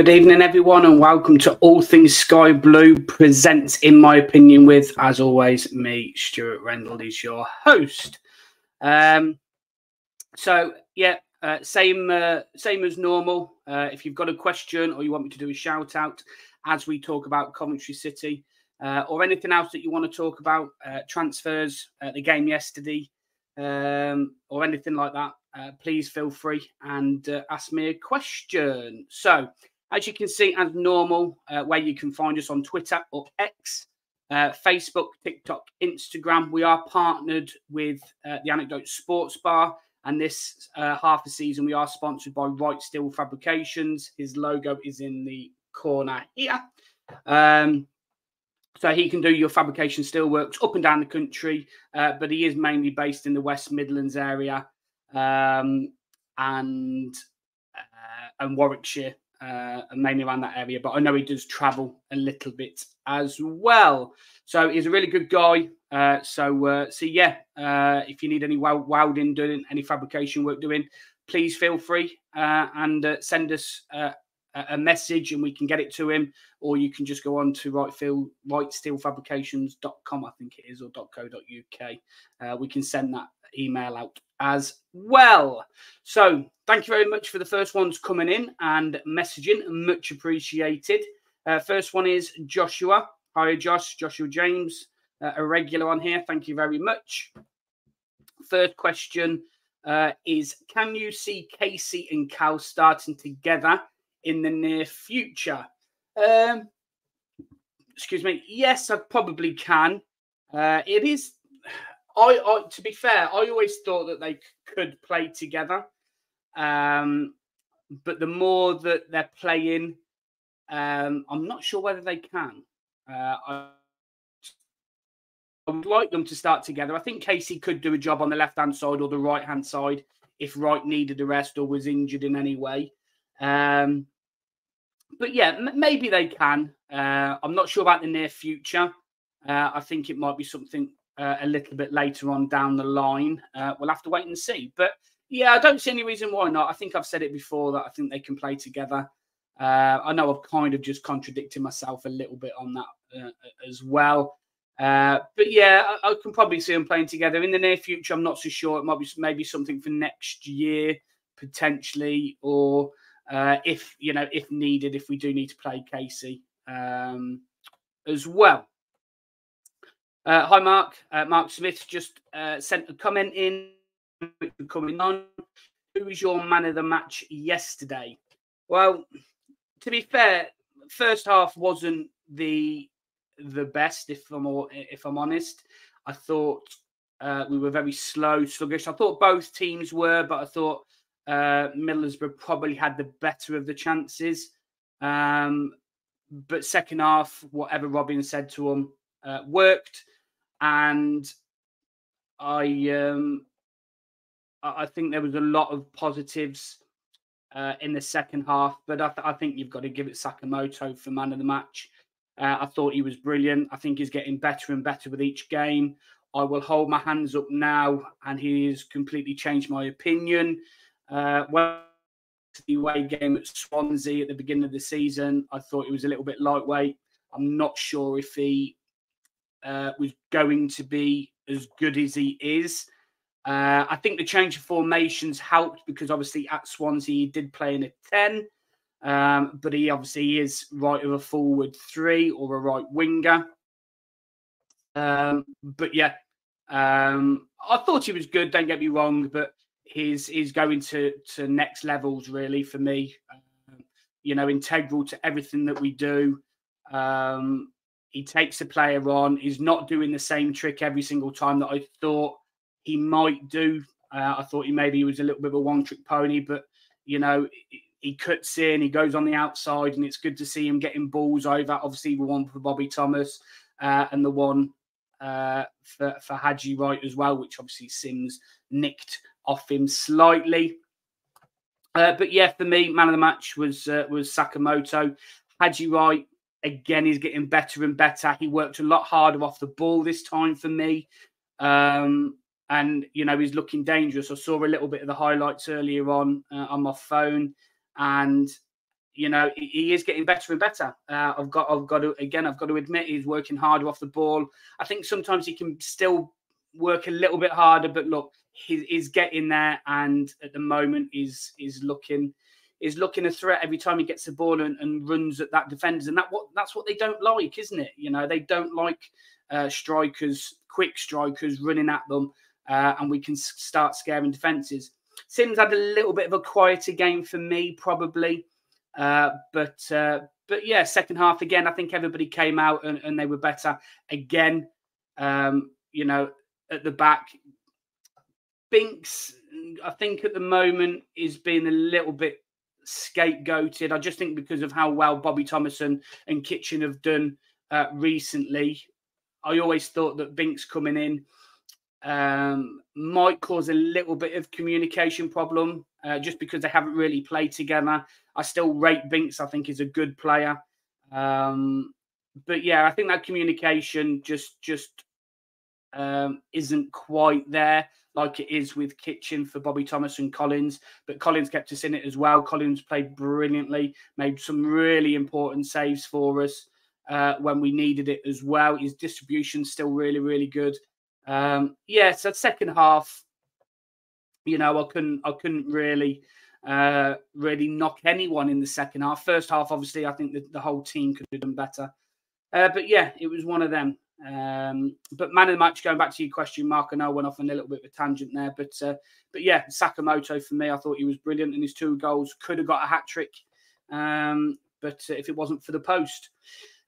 Good evening, everyone, and welcome to All Things Sky Blue presents, in my opinion, with, as always, me, Stuart Rendell, is your host. Um, so, yeah, uh, same uh, same as normal. Uh, if you've got a question or you want me to do a shout out as we talk about Coventry City uh, or anything else that you want to talk about, uh, transfers, uh, the game yesterday, um, or anything like that, please feel free and ask me a question. So, as you can see, as normal, uh, where you can find us on Twitter or X, uh, Facebook, TikTok, Instagram. We are partnered with uh, the Anecdote Sports Bar. And this uh, half a season, we are sponsored by Wright Steel Fabrications. His logo is in the corner here. Um, so he can do your fabrication steelworks up and down the country, uh, but he is mainly based in the West Midlands area um, and uh, and Warwickshire uh, mainly around that area. But I know he does travel a little bit as well. So he's a really good guy. Uh, so uh, so yeah, uh, if you need any welding doing, any fabrication work doing, please feel free uh, and uh, send us a message and we can get it to him. Or you can just go on to rightfield, wrightsteelfabrications.com, I think it is, or .co.uk. we can send that email out as well. So thank you very much for the first ones coming in and messaging. Much appreciated. Uh, first one is Joshua. Hi, Josh. Joshua James, uh, a regular on here. Thank you very much. Third question uh, is Can you see Kasey and Cal starting together in the near future? Um, excuse me. Yes, I probably can. Uh, it is I, I, to be fair, I always thought that they could play together. Um, but the more that they're playing, um, I'm not sure whether they can. Uh, I, I would like them to start together. I think Kasey could do a job on the left hand side or the right hand side if Wright needed a rest or was injured in any way. Um, but yeah, m- maybe they can. Uh, I'm not sure about the near future. Uh, I think it might be something uh, a little bit later on down the line. Uh, we'll have to wait and see. But yeah, I don't see any reason why not. I think I've said it before that I think they can play together. Uh, I know I've kind of just contradicted myself a little bit on that uh, as well. Uh, but yeah, I, I, can probably see them playing together in the near future. I'm not so sure. It might be maybe something for next year potentially, or uh, if you know if needed, if we do need to play Kasey um, as well. Uh, hi, Mark. Uh, Mark Smith just uh, sent a comment in coming on. Who was your man of the match yesterday? Well, to be fair, first half wasn't the the best. If I'm if I'm honest, I thought uh, we were very slow, sluggish. I thought both teams were, but I thought uh, Middlesbrough probably had the better of the chances. Um, but second half, whatever Robins said to them uh, worked and I um, I think there was a lot of positives uh, in the second half, but I, th- I, think you've got to give it Sakamoto for man of the match. Uh, I thought he was brilliant. I think he's getting better and better with each game. I will hold my hands up now, and he has completely changed my opinion. Uh, when the away game at Swansea at the beginning of the season, I thought he was a little bit lightweight. I'm not sure if he uh, was going to be as good as he is. Uh, I think the change of formations helped because obviously at Swansea he did play in a 10, um, but he obviously is right of a forward three or a right winger. Um, but yeah, um, I thought he was good, don't get me wrong, but he's, he's going to, to next levels really for me. Um, you know, integral to everything that we do. Um, he takes a player on. He's not doing the same trick every single time that I thought he might do. Uh, I thought he maybe he was a little bit of a one trick pony, but you know, he cuts in, he goes on the outside, and it's good to see him getting balls over. Obviously, the one for Bobby Thomas uh, and the one uh, for, for Haji Wright as well, which obviously Simms nicked off him slightly. Uh, but yeah, for me, man of the match was uh, was Sakamoto. Haji Wright again, he's getting better and better. He worked a lot harder off the ball this time for me. Um, and, you know, he's looking dangerous. I saw a little bit of the highlights earlier on uh, on my phone. And you know, he is getting better and better. Uh, I've got, I've got to, again, I've got to admit, he's working harder off the ball. I think sometimes he can still work a little bit harder, but look, he, he's getting there, and at the moment, is is looking is looking a threat every time he gets the ball and, and runs at that defenders, and that what that's what they don't like, isn't it? You know, they don't like uh, strikers, quick strikers running at them, uh, and we can start scaring defenses. Simms had a little bit of a quieter game for me, probably. Uh, but uh, but yeah, second half again, I think everybody came out and, and they were better again. Um, you know, at the back, Binks, I think at the moment is being a little bit scapegoated. I just think because of how well Bobby Thomason and Kitching have done uh, recently, I always thought that Binks coming in um, might cause a little bit of communication problem uh, just because they haven't really played together. I still rate Binks. I think is a good player, um, but yeah, I think that communication just just um, isn't quite there like it is with Kitching for Bobby Thomas and Collins. But Collins kept us in it as well. Collins played brilliantly, made some really important saves for us uh, when we needed it as well. His distribution still really, really good. Um, yeah, so second half, you know, I couldn't, I couldn't really, uh, really knock anyone in the second half. First half, obviously, I think the, the whole team could have done better. Uh, but yeah, it was one of them. Um, but man of the match, going back to your question, Mark, I know I went off on a little bit of a tangent there, but uh, but yeah, Sakamoto for me, I thought he was brilliant, and his two goals could have got a hat trick, um, but uh, if it wasn't for the post.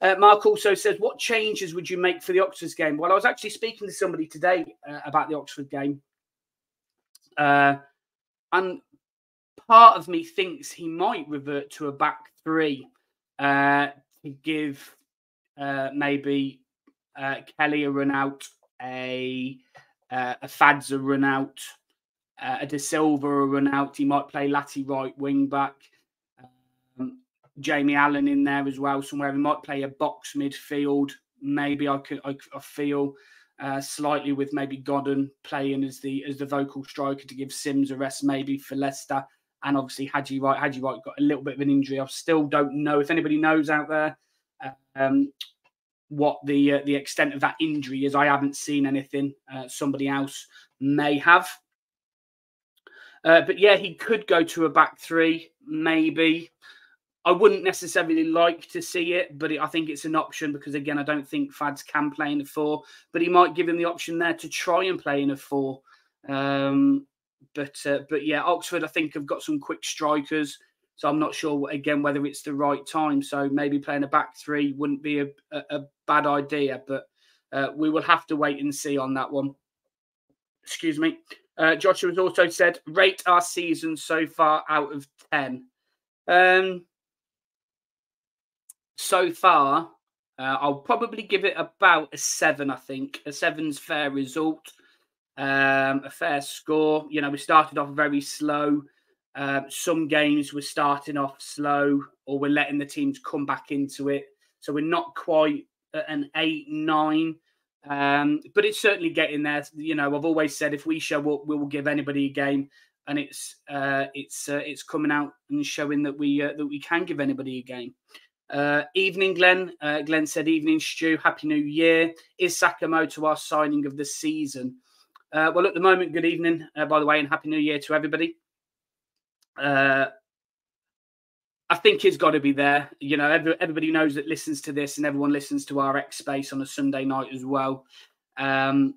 Uh, Mark also says, What changes would you make for the Oxford game? Well, I was actually speaking to somebody today uh, about the Oxford game. Uh, and part of me thinks he might revert to a back three uh, to give maybe uh, Kelly a run out, a, a Fadza run out, a Dasilva a run out. He might play Latty right wing back. Jamie Allen in there as well somewhere. He might play a box midfield. Maybe I could I, I feel uh, slightly with maybe Godden playing as the as the vocal striker to give Simms a rest maybe for Leicester. And obviously Haji Wright. Haji Wright got a little bit of an injury. I still don't know if anybody knows out there um, what the uh, the extent of that injury is. I haven't seen anything. Uh, somebody else may have. Uh, but yeah, he could go to a back three, maybe. I wouldn't necessarily like to see it, but it, I think it's an option because again, I don't think Fads can play in a four, but he might give him the option there to try and play in a four. Um, but uh, but yeah, Oxford I think have got some quick strikers, so I'm not sure again whether it's the right time. So maybe playing a back three wouldn't be a, a, bad idea, but uh, we will have to wait and see on that one. Excuse me. Uh, Joshua has also said rate our season so far out of ten. Um, so far, uh, I'll probably give it about a seven. I think a seven's fair result, um, a fair score. You know, we started off very slow. Uh, some games we're starting off slow, or we're letting the teams come back into it. So we're not quite at an eight, nine, um, but it's certainly getting there. You know, I've always said if we show up, we will give anybody a game, and it's uh, it's uh, it's coming out and showing that we uh, that we can give anybody a game. Uh, evening, Glenn. Uh, Glenn said, Evening, Stu. Happy New Year. Is Sakamoto our signing of the season? Uh, well, at the moment, good evening, uh, by the way, and Happy New Year to everybody. Uh, I think he's got to be there. You know, every, everybody knows that listens to this, and everyone listens to our Space on a Sunday night as well. Um,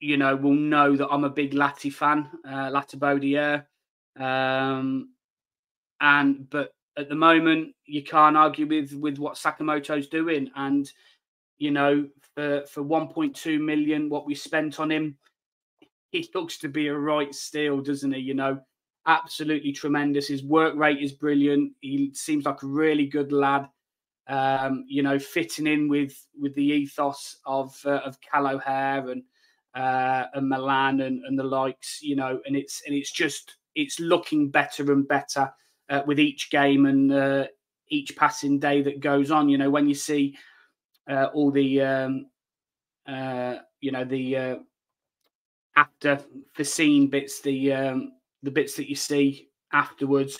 you know, will know that I'm a big Latty fan, uh, Bodier. Um, and but at the moment, you can't argue with with what Sakamoto's doing. And you know, for for 1.2 million, what we spent on him, he looks to be a right steal, doesn't he? You know, absolutely tremendous. His work rate is brilliant. He seems like a really good lad. Um, you know, fitting in with with the ethos of uh, of Cal and uh, and Milan and, and the likes. You know, and it's and it's just it's looking better and better uh, with each game and uh, each passing day that goes on. You know, when you see uh, all the, um, uh, you know, the uh, after scene bits, the um, the bits that you see afterwards,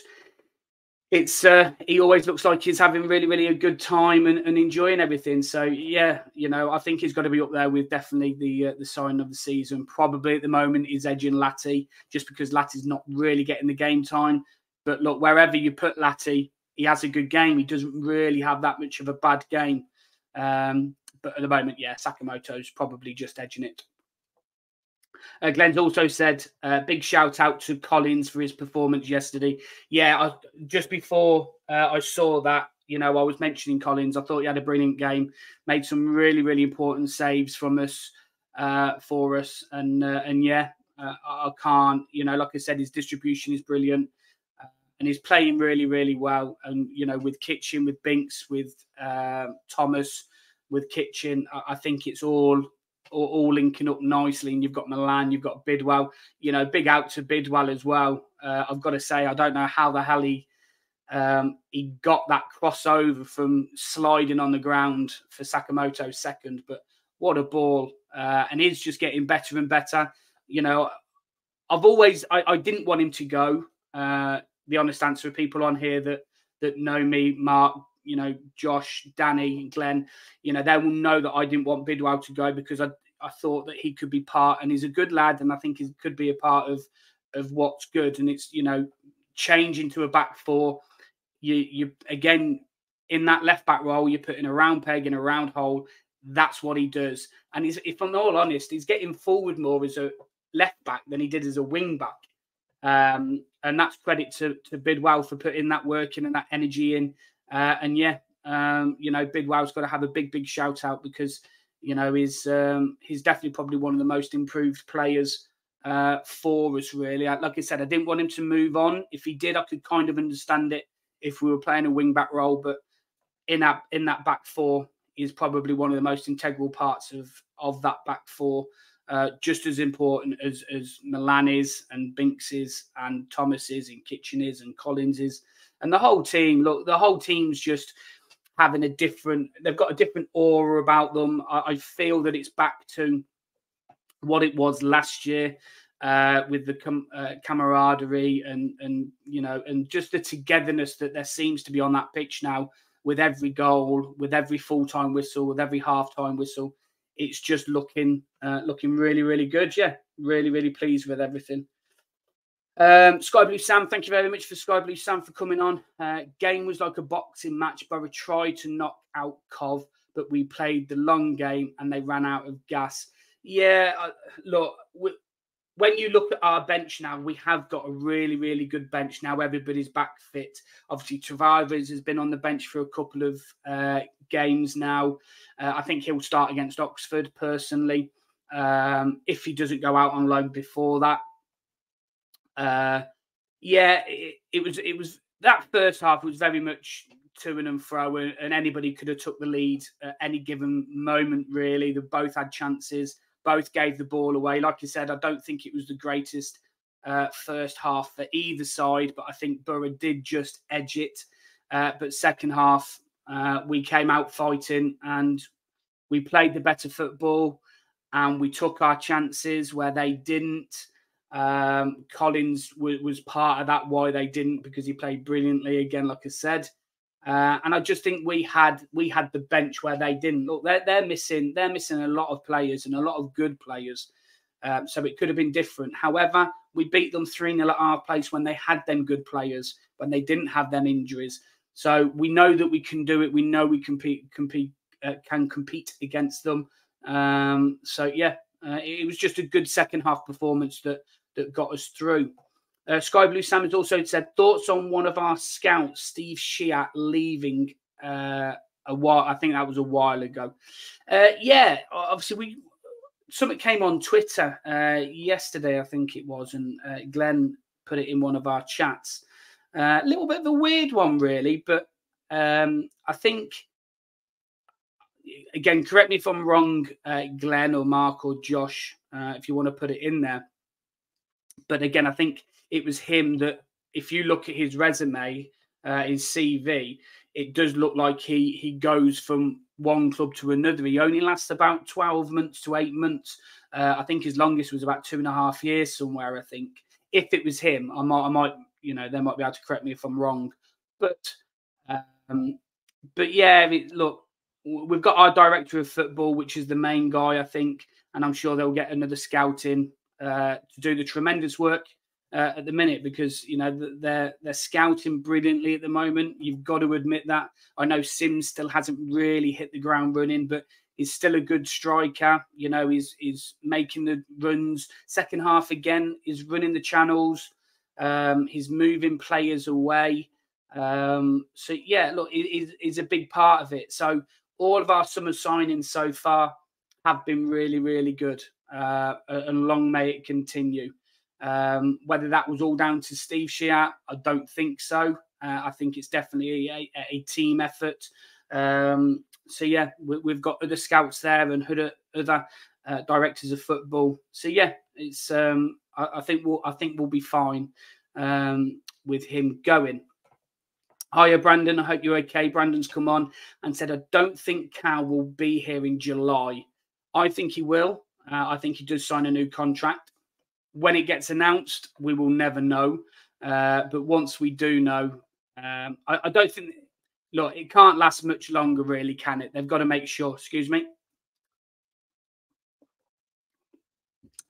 it's uh, he always looks like he's having really, really a good time and, and, enjoying everything. So yeah, you know, I think he's got to be up there with definitely the uh, the sign of the season. Probably at the moment is edging Latty just because Latty's not really getting the game time. But look, wherever you put Latty, he has a good game. He doesn't really have that much of a bad game. Um, but at the moment, yeah, Sakamoto's probably just edging it. Uh, Glenn's also said, uh, big shout out to Collins for his performance yesterday. Yeah, I, just before uh, I saw that, you know, I was mentioning Collins. I thought he had a brilliant game, made some really, really important saves from us uh, for us, and uh, and yeah, uh, I can't, you know, like I said, his distribution is brilliant, and he's playing really, really well. And you know, with Kitching, with Binks, with Thomas, with Kitching, I think it's all all, all, linking up nicely. And you've got Milan, you've got Bidwell. You know, big out to Bidwell as well. Uh, I've got to say, I don't know how the hell he um, he got that crossover from sliding on the ground for Sakamoto's second, but what a ball! Uh, and he's just getting better and better. You know, I've always I, I didn't want him to go. Uh, the honest answer of people on here that that know me, Mark, you know, Josh, Danny, Glenn, you know, they will know that I didn't want Bidwell to go because I, I thought that he could be part, and he's a good lad, and I think he could be a part of of what's good. And it's you know, changing to a back four. You you again in that left back role, you're putting a round peg in a round hole. That's what he does. And he's, if I'm all honest, he's getting forward more as a left back than he did as a wing back. Um, and that's credit to, to Bidwell for putting that work in and that energy in. Uh, and yeah, um, you know, Bidwell's got to have a big, big shout out because you know he's um, he's definitely probably one of the most improved players uh, for us. Really, like I said, I didn't want him to move on. If he did, I could kind of understand it if we were playing a wing back role. But in that in that back four, is probably one of the most integral parts of of that back four. Uh, just as important as as Milan is and Binks is and Thomas is and Kitching is and Collins is and the whole team. Look, the whole team's just having a different. They've got a different aura about them. I, I feel that it's back to what it was last year. Uh, with the com- uh, camaraderie and and you know and just the togetherness that there seems to be on that pitch now with every goal with every full-time whistle with every half-time whistle it's just looking uh, looking really really good yeah really really pleased with everything um, Sky Blue Sam, thank you very much for Sky Blue Sam for coming on. Uh, game was like a boxing match. Borough tried to knock out Cov, but we played the long game and they ran out of gas. Yeah, look, we, when you look at our bench now, we have got a really, really good bench now. Everybody's back fit. Obviously, Tavares has been on the bench for a couple of uh, games now. Uh, I think he'll start against Oxford personally. Um, if he doesn't go out on loan before that, uh, yeah, it, it, was it was that first half was very much to and fro, and, and anybody could have took the lead at any given moment. Really, they both had chances, both gave the ball away. Like you said, I don't think it was the greatest uh, first half for either side, but I think Borough did just edge it. Uh, but second half, uh, we came out fighting and we played the better football and we took our chances where they didn't. Um, Collins w- was part of that. Why they didn't because he played brilliantly again, like I said. Uh, and I just think we had we had the bench where they didn't. Look, they're they're missing they're missing a lot of players and a lot of good players. Um, so it could have been different. However, we beat them 3 0 at our place when they had them good players, when they didn't have them injuries. So we know that we can do it. We know we compete, compete, uh, can compete against them. Um, so yeah, uh, it was just a good second half performance that that got us through. Uh, Sky Blue Sam has also said thoughts on one of our scouts, Steve Shiat, leaving uh, a while. I think that was a while ago. Uh, yeah, obviously we something came on Twitter uh, yesterday, I think it was, and uh, Glenn put it in one of our chats. Uh, a little bit of a weird one, really, but um, I think again, correct me if I'm wrong, Glenn or Mark or Josh, if you want to put it in there. But again, I think it was him that, if you look at his resume, uh, his CV, it does look like he he goes from one club to another. He only lasts about twelve months to eight months. Uh, I think his longest was about two and a half years somewhere. I think if it was him, I might, I might, you know, they might be able to correct me if I'm wrong. But um, but yeah, look, we've got our director of football, which is the main guy, I think, and I'm sure they'll get another scout in uh, to do the tremendous work uh, at the minute because you know they're they're scouting brilliantly at the moment. You've got to admit that. I know Simms still hasn't really hit the ground running, but he's still a good striker. You know, he's he's making the runs. Second half again, he's running the channels. Um, he's moving players away. Um, so yeah, look, he's, he's a big part of it. So all of our summer signings so far have been really, really good, uh, and long may it continue. Um, whether that was all down to Steve Shiat, I don't think so. Uh, I think it's definitely a, a team effort. Um, so yeah, we, have got other scouts there and other, other uh, directors of football. So yeah, it's um, I, I, think we'll I think we'll be fine um, with him going. Hiya, Brandon. I hope you're okay. Brandon's come on and said, I don't think Cal will be here in July. I think he will. Uh, I think he does sign a new contract. When it gets announced, we will never know. Uh, but once we do know, um, I, I, don't think, look, it can't last much longer, really, can it? They've got to make sure, excuse me.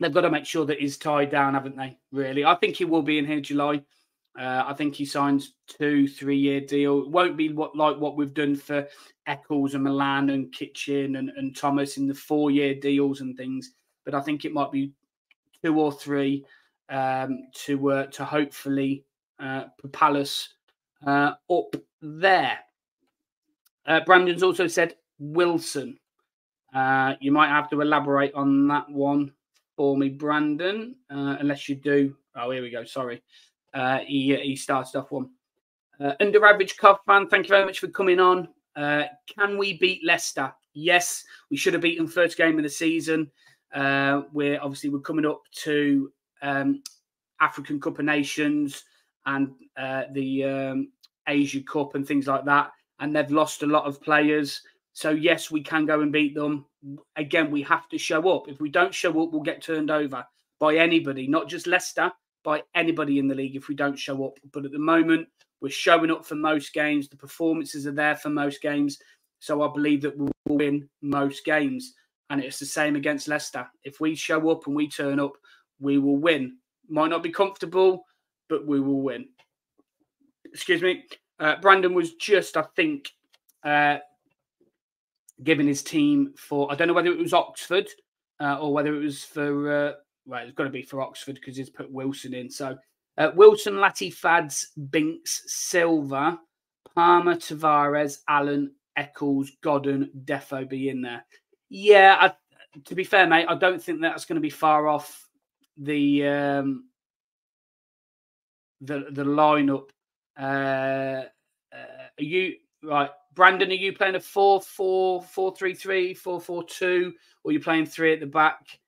They've got to make sure that he's tied down, haven't they? Really? I think he will be in here July. Uh, I think he signs two, three year deal. It won't be what like what we've done for Eccles and Milan and Kitching and, and Thomas in the four year deals and things. But I think it might be two or three um, to uh, to hopefully uh, propel us uh, up there. Uh, Brandon's also said Wilson. Uh, you might have to elaborate on that one for me, Brandon, uh, unless you do. Oh, here we go. Sorry. Uh, he, he started off one. Uh, under average fan, thank you very much for coming on. Uh, can we beat Leicester? Yes, we should have beaten first game of the season. Uh, we're obviously we're coming up to um, African Cup of Nations and uh, the um, Asia Cup and things like that, and they've lost a lot of players. So yes, we can go and beat them. Again, we have to show up. If we don't show up, we'll get turned over by anybody, not just Leicester, by anybody in the league if we don't show up. But at the moment, we're showing up for most games. The performances are there for most games. So I believe that we'll win most games. And it's the same against Leicester. If we show up and we turn up, we will win. Might not be comfortable, but we will win. Excuse me. Uh, Brandon was just, I think, uh, giving his team for, I don't know whether it was Oxford uh, or whether it was for well, it's got to be for Oxford because he's put Wilson in. So uh, Wilson, Latty, Fads, Binks, Silva, Palmer, Tavares, Allen, Eccles, Godden, Defo be in there. Yeah, I, to be fair, mate, I don't think that's going to be far off the um, the the lineup. Uh, uh, are you right, Brandon? Are you playing a four four four three three four four two, or are you playing three at the back?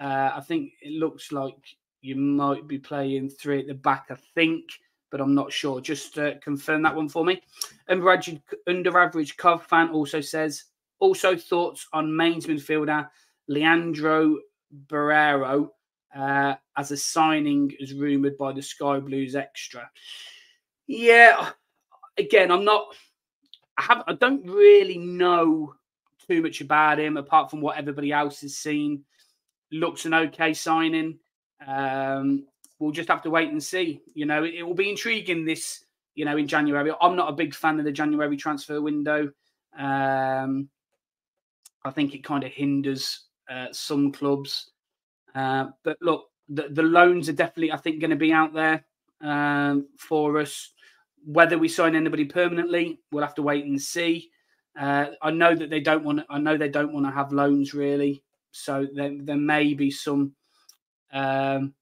Uh, I think it looks like you might be playing three at the back, I think, but I'm not sure. Just uh, confirm that one for me. Under average, under average Cov fan also says, also thoughts on Mainz midfielder Leandro Barreiro uh, as a signing as rumoured by the Sky Blues Extra. Yeah, again, I'm not. I have. I don't really know too much about him apart from what everybody else has seen looks an okay signing. Um, we'll just have to wait and see. You know, it, it, will be intriguing this, you know, in January. I'm not a big fan of the January transfer window. Um, I think it kind of hinders uh, some clubs. Uh, but look, the, the loans are definitely, I think, going to be out there um, for us. Whether we sign anybody permanently, we'll have to wait and see. Uh, I know that they don't want. I know they don't want to have loans really. So there, there may be some um,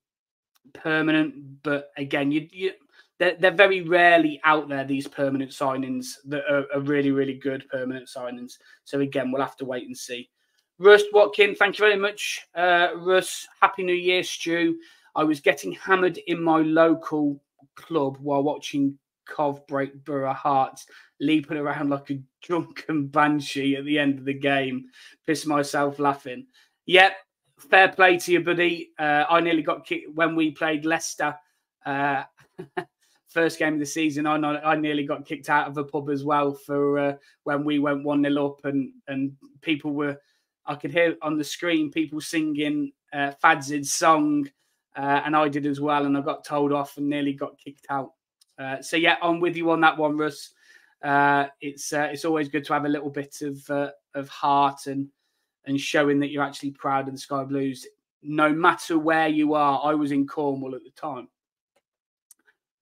permanent, but again, you, you they're, they're very rarely out there. These permanent signings that are, are, really, really good permanent signings. So again, we'll have to wait and see. Russ Watkin, thank you very much, uh, Russ. Happy New Year, Stu. I was getting hammered in my local club while watching Cov break Borough Hearts, leaping around like a drunken banshee at the end of the game. Piss myself laughing. Yep, fair play to you, buddy. Uh, I nearly got kicked when we played Leicester. Uh, first game of the season, I I nearly got kicked out of a pub as well for uh, when we went one 0 up, and and people were, I could hear on the screen people singing uh, Fadzid's song, uh, and I did as well, and I got told off and nearly got kicked out. Uh, so yeah, I'm with you on that one, Russ. Uh, it's uh, it's always good to have a little bit of uh, of heart and and showing that you're actually proud of the Sky Blues, no matter where you are. I was in Cornwall at the time.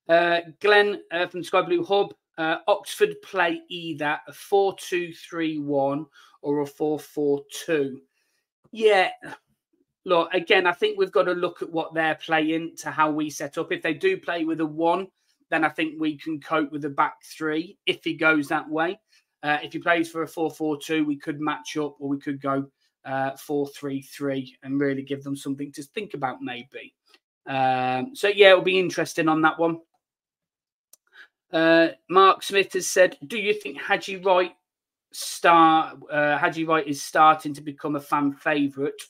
Uh, Glenn uh, from Sky Blue Hub. Uh, Oxford play either a 4 2 3 1 or a 4 4 2. Yeah, look, again, I think we've got to look at what they're playing to how we set up. If they do play with a one, then I think we can cope with the back three if he goes that way. Uh, if he plays for a 4 4 2, we could match up or we could go uh, 4 3 3 and really give them something to think about, maybe. Um, so, yeah, it'll be interesting on that one. Uh, Mark Smith has said, Do you think Haji Wright start uh, Wright is starting to become a fan favourite?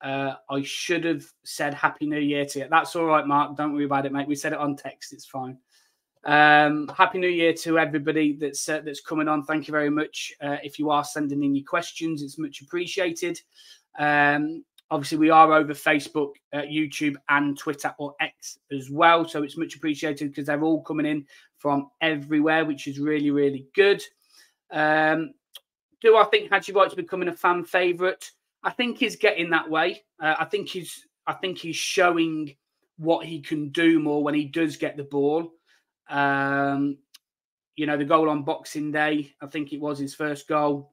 Uh, I should have said Happy New Year to you. That's all right, Mark. Don't worry about it, mate. We said it on text. It's fine. Um, Happy New Year to everybody that's uh, that's coming on. Thank you very much. Uh, if you are sending in your questions, it's much appreciated. Um, obviously, we are over Facebook, uh, YouTube, and Twitter or X as well, so it's much appreciated because they're all coming in from everywhere, which is really really good. Um, do I think Haji Wright's becoming a fan favourite? I think he's getting that way. Uh, I think he's I think he's showing what he can do more when he does get the ball. Um, you know, the goal on Boxing Day, I think it was his first goal.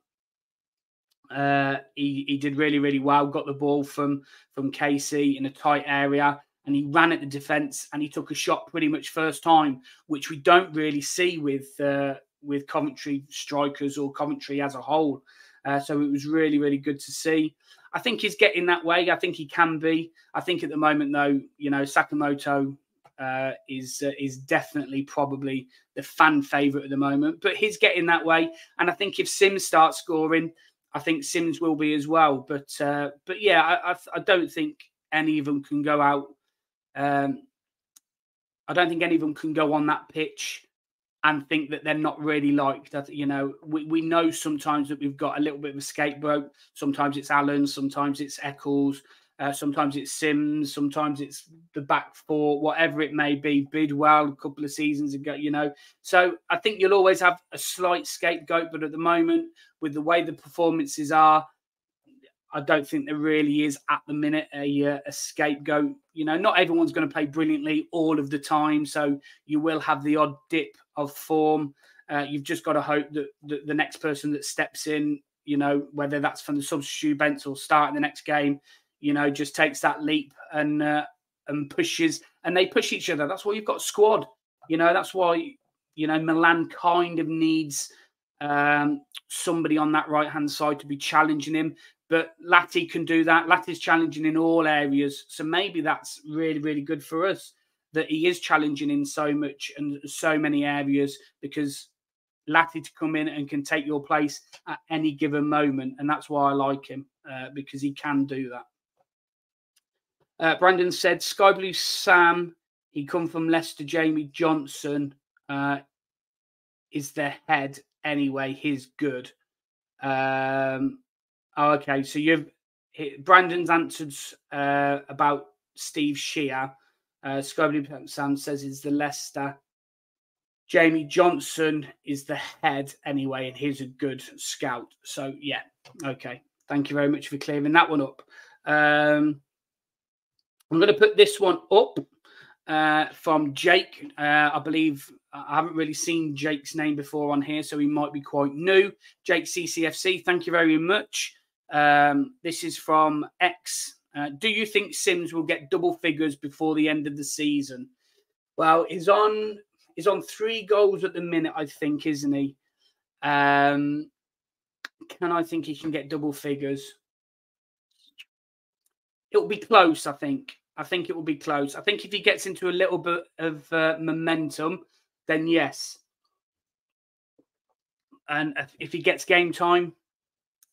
Uh, he, he did really, really well. Got the ball from from Kasey in a tight area, and he ran at the defence and he took a shot pretty much first time, which we don't really see with uh, with Coventry strikers or Coventry as a whole. Uh, so it was really, really good to see. I think he's getting that way. I think he can be. I think at the moment, though, you know, Sakamoto uh, is uh, is definitely probably the fan favorite at the moment. But he's getting that way, and I think if Simms starts scoring, I think Simms will be as well. But uh, but yeah, I, I, I don't think any of them can go out. Um, I don't think any of them can go on that pitch and think that they're not really liked. That you know, we, we know sometimes that we've got a little bit of a scapegoat. Sometimes it's Allen, sometimes it's Eccles, uh, sometimes it's Simms, sometimes it's the back four, whatever it may be. Bidwell a couple of seasons ago, you know. So I think you'll always have a slight scapegoat, but at the moment, with the way the performances are, I don't think there really is at the minute a, uh, a scapegoat. You know, not everyone's going to play brilliantly all of the time, so you will have the odd dip of form. Uh, you've just got to hope that the, the next person that steps in, you know, whether that's from the substitute bench or starting the next game, you know, just takes that leap and uh, and pushes, and they push each other. That's why you've got squad. You know, that's why you know Milan kind of needs um, somebody on that right hand side to be challenging him. But Latty can do that. Latty's challenging in all areas, so maybe that's really really good for us that he is challenging in so much and so many areas because Latty to come in and can take your place at any given moment, and that's why I like him uh, because he can do that. Uh, Brandon said Sky Blue Sam, he come from Leicester. Jamie Johnson uh, is the head anyway. He's good. Um, oh, okay, so you've Brandon's answered uh, about Steve Shear. Uh, Sky Blue Sam says is the Leicester. Jamie Johnson is the head anyway, and he's a good scout. So yeah, okay. Thank you very much for clearing that one up. Um, I'm going to put this one up uh, from Jake. Uh, I believe I haven't really seen Jake's name before on here, so he might be quite new. Jake CCFC, thank you very much. Um, this is from X. Uh, do you think Simms will get double figures before the end of the season? Well, he's on he's on three goals at the minute, I think, isn't he? Um, can I think he can get double figures? It'll be close, I think. I think it will be close. I think if he gets into a little bit of uh, momentum, then yes. And if he gets game time,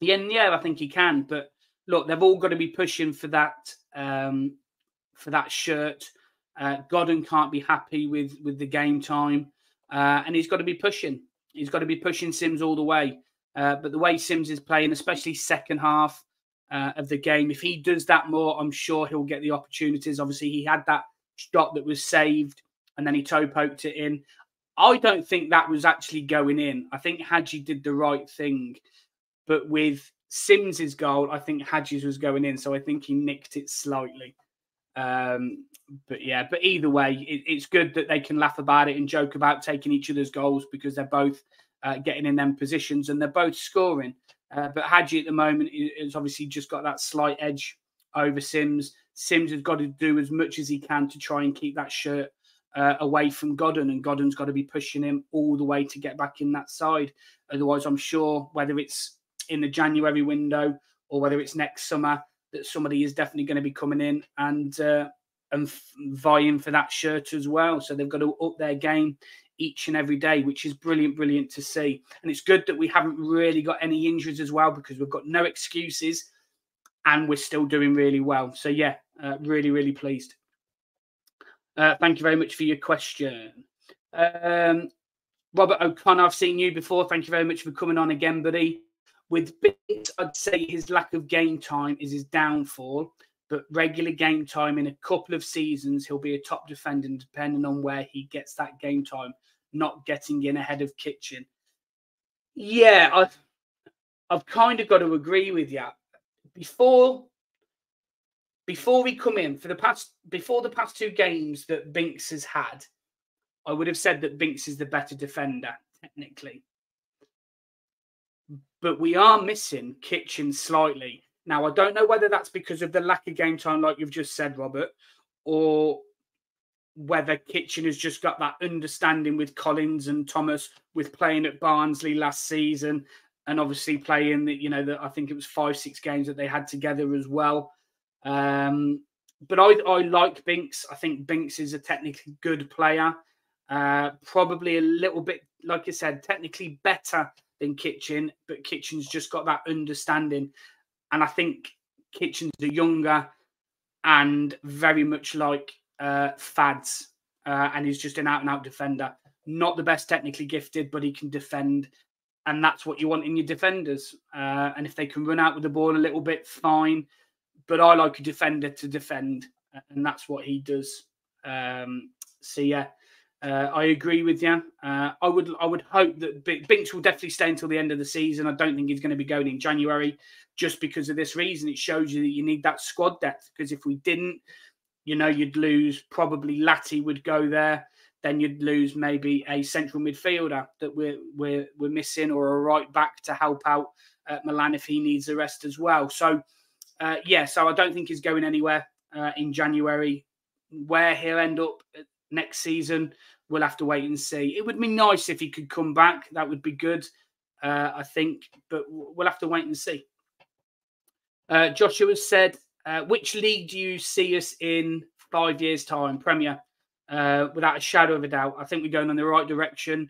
yeah, yeah, I think he can. But look, they've all got to be pushing for that um, for that shirt. Uh, Godden can't be happy with with the game time, uh, and he's got to be pushing. He's got to be pushing Simms all the way. Uh, but the way Simms is playing, especially second half uh, of the game, if he does that more, I'm sure he'll get the opportunities. Obviously, he had that shot that was saved, and then he toe poked it in. I don't think that was actually going in. I think Haji did the right thing, but with Simms's goal, I think Haji's was going in, so I think he nicked it slightly. Um, but yeah, but either way, it, it's good that they can laugh about it and joke about taking each other's goals because they're both uh, getting in them positions and they're both scoring. Uh, but Haji at the moment is obviously just got that slight edge over Simms. Simms has got to do as much as he can to try and keep that shirt uh, away from Godden, and Godden's got to be pushing him all the way to get back in that side. Otherwise, I'm sure whether it's in the January window or whether it's next summer, that somebody is definitely going to be coming in and uh, and vying for that shirt as well. So they've got to up their game each and every day, which is brilliant, brilliant to see. And it's good that we haven't really got any injuries as well because we've got no excuses and we're still doing really well. So yeah, uh, really, really pleased. Uh, thank you very much for your question. Um, Robert O'Connor, I've seen you before. Thank you very much for coming on again, buddy. With Binks, I'd say his lack of game time is his downfall, but regular game time in a couple of seasons, he'll be a top defender depending on where he gets that game time, not getting in ahead of Kitching. Yeah, I've, I've kind of got to agree with you. Before before we come in for the past before the past two games that Binks has had, I would have said that Binks is the better defender technically but we are missing Kitching slightly. Now, I don't know whether that's because of the lack of game time, like you've just said, Robert, or whether Kitching has just got that understanding with Collins and Thomas with playing at Barnsley last season and obviously playing that, you know, the, I think it was five, six games that they had together as well. Um, but I, I like Binks. I think Binks is a technically good player. Uh, probably a little bit, like I said, technically better than Kitching, but Kitching's just got that understanding. And I think Kitching's a younger and very much like uh, Fads, uh, and he's just an out and out defender. Not the best technically gifted, but he can defend. And that's what you want in your defenders. Uh, and if they can run out with the ball a little bit, fine. But I like a defender to defend, and that's what he does. Um, so, yeah, uh, I agree with you. Uh, I would I would hope that Binks will definitely stay until the end of the season. I don't think he's going to be going in January just because of this reason. It shows you that you need that squad depth because if we didn't, you know, you'd lose probably Latty would go there. Then you'd lose maybe a central midfielder that we're we're we're missing or a right back to help out Milan if he needs a rest as well. So uh, yeah, so I don't think he's going anywhere uh, in January. Where he'll end up next season. We'll have to wait and see. It would be nice if he could come back. That would be good, uh, I think, but we'll have to wait and see. Uh, Joshua said, uh, which league do you see us in five years' time? Premier, uh, without a shadow of a doubt. I think we're going in the right direction.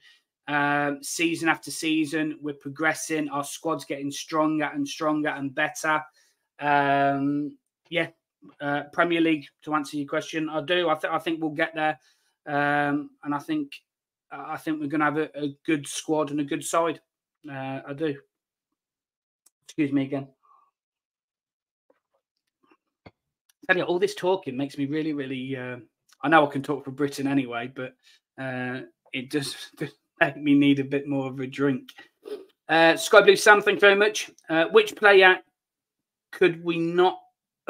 Um, season after season, we're progressing. Our squad's getting stronger and stronger and better. Um, yeah, uh, Premier League to answer your question. I do. I, th- I think we'll get there, um, and I think I think we're going to have a, a, good squad and a good side. Uh, I do. Excuse me again. I tell you, all this talking makes me really, really. Uh, I know I can talk for Britain anyway, but uh, it does, does make me need a bit more of a drink. Uh, Sky Blue Sam, thank you very much. Uh, which player could we not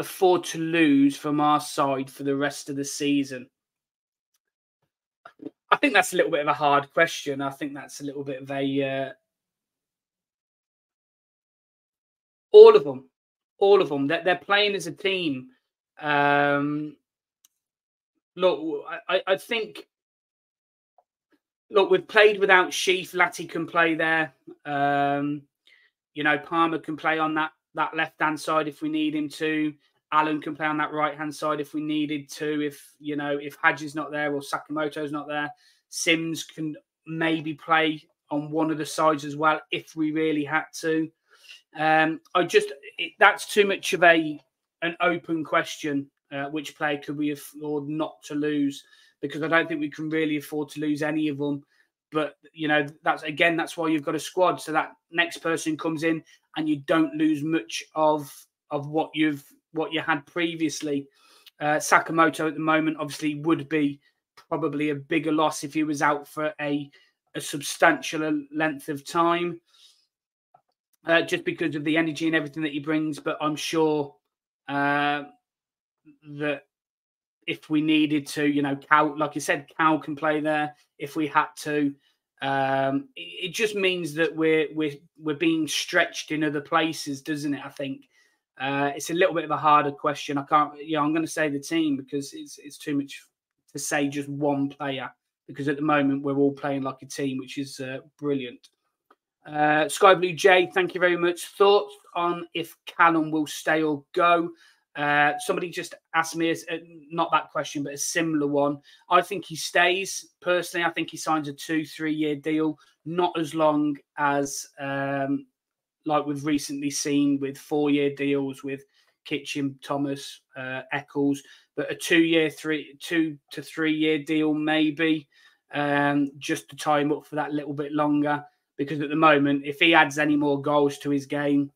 afford to lose from our side for the rest of the season? I think that's a little bit of a hard question. I think that's a little bit of a uh, all of them, all of them. They're, they're playing as a team. Um, look, I, I think. Look, we've played without Sheaf. Latty can play there. Um, you know, Palmer can play on that that left hand side if we need him to. Allen can play on that right hand side if we needed to. If you know, if Haji's not there or Sakamoto's not there, Simms can maybe play on one of the sides as well if we really had to. Um, I just it, that's too much of a an open question. uh, which player could we afford not to lose? Because I don't think we can really afford to lose any of them. But you know, that's again, that's why you've got a squad. So that next person comes in, and you don't lose much of of what you've what you had previously. Uh, Sakamoto at the moment obviously would be probably a bigger loss if he was out for a a substantial length of time, uh, just because of the energy and everything that he brings. But I'm sure uh, that if we needed to, you know, Cal, like you said, Cal can play there if we had to. Um, it, just means that we're we're we're being stretched in other places, doesn't it? I think uh, it's a little bit of a harder question. I can't, yeah, you know, I'm going to say the team because it's it's too much to say just one player because at the moment we're all playing like a team, which is uh, brilliant. Uh, Sky Blue J, thank you very much. Thoughts on if Callum will stay or go? Uh, somebody just asked me, uh, not that question, but a similar one. I think he stays. Personally, I think he signs a two, three year deal, not as long as um, like we've recently seen with four year deals with Kitching, Thomas, uh, Eccles, but a two year, three, two to three year deal maybe, um, just to tie him up for that little bit longer. Because at the moment, if he adds any more goals to his game,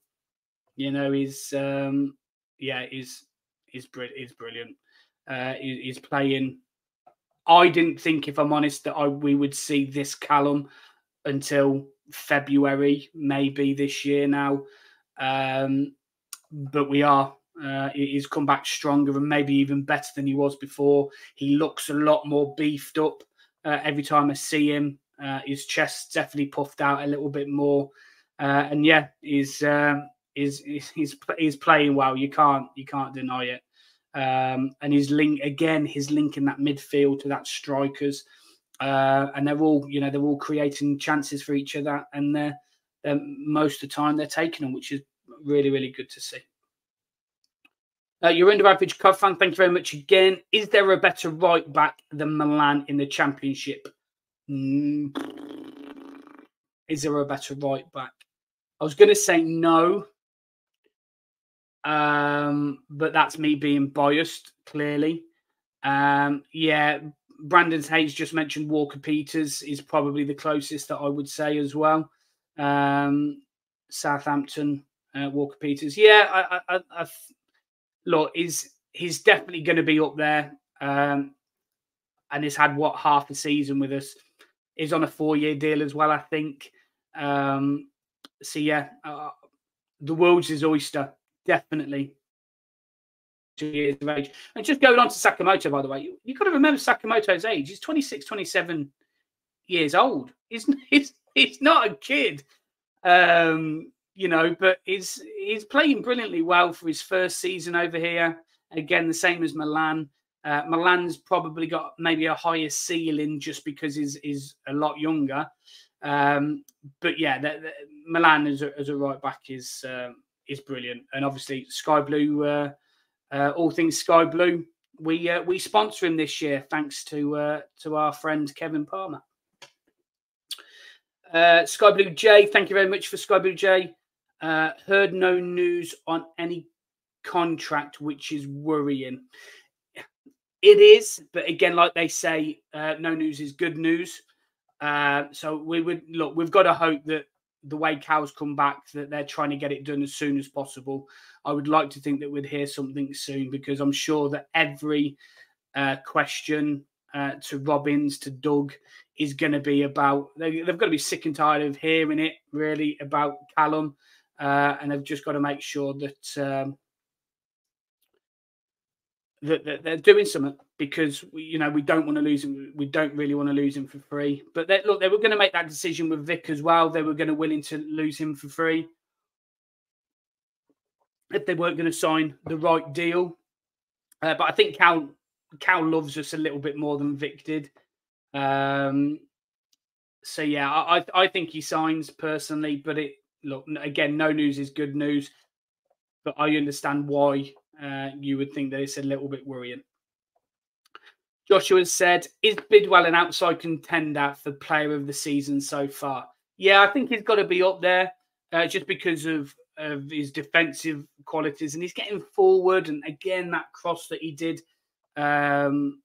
you know, he's um, yeah, is is is brilliant. Uh, he's playing. I didn't think, if I'm honest, that I we would see this Callum until February, maybe this year now. Um, but we are. Uh, he's come back stronger and maybe even better than he was before. He looks a lot more beefed up uh, every time I see him. Uh, his chest definitely puffed out a little bit more, uh, and yeah, he's um, is he's he's playing well. You can't you can't deny it. Um, and his link again, his link in that midfield to that strikers, uh, and they're all you know they're all creating chances for each other, and they're, they're most of the time they're taking them, which is really really good to see. Uh, you're under average Cov fan. Thank you very much again. Is there a better right back than Milan in the championship? Mm. Is there a better right back? I was going to say no, um, but that's me being biased, clearly. Um, yeah, Brandon Hayes just mentioned Walker Peters is probably the closest that I would say as well. Um, Southampton, uh, Walker Peters. Yeah, I, I, I, look, he's he's definitely going to be up there. Um, and he's had what half a season with us. He's on a four-year deal as well, I think. Um, so yeah, uh, the world's his oyster definitely two years of age. And just going on to Sakamoto, by the way, you, have got to remember Sakamoto's age. He's 26, 27 years old. He's, he's, he's not a kid, um, you know, but he's, he's playing brilliantly well for his first season over here. Again, the same as Milan. Uh, Milan's probably got maybe a higher ceiling just because he's, he's a lot younger. Um, but yeah, the, the, Milan as a, as a right back is um, is brilliant. And obviously, Sky Blue, uh, uh, all things Sky Blue, we uh, we sponsor him this year thanks to uh, to our friend Kevin Palmer. Uh, Sky Blue J, thank you very much for Sky Blue J. Uh, heard no news on any contract, which is worrying. It is, but again, like they say, uh, no news is good news. Uh, so we would look. We've got to hope that the way cows come back that they're trying to get it done as soon as possible. I would like to think that we'd hear something soon because I'm sure that every uh, question uh, to Robins, to Doug, is going to be about they, have got to be sick and tired of hearing it really about Callum, uh, and they've just got to make sure that um, that, they're doing something because we, you know we don't want to lose him. We don't really want to lose him for free. But look, they were going to make that decision with Vic as well. They were going to willing to lose him for free if they weren't going to sign the right deal. Uh, but I think Cal Cal loves us a little bit more than Vic did. Um, so yeah, I I think he signs personally, but it look again, no news is good news. But I understand why uh, you would think that it's a little bit worrying. Joshua said, "Is Bidwell an outside contender for Player of the Season so far?" Yeah, I think he's got to be up there, uh, just because of of his defensive qualities, and he's getting forward. And again, that cross that he did, um,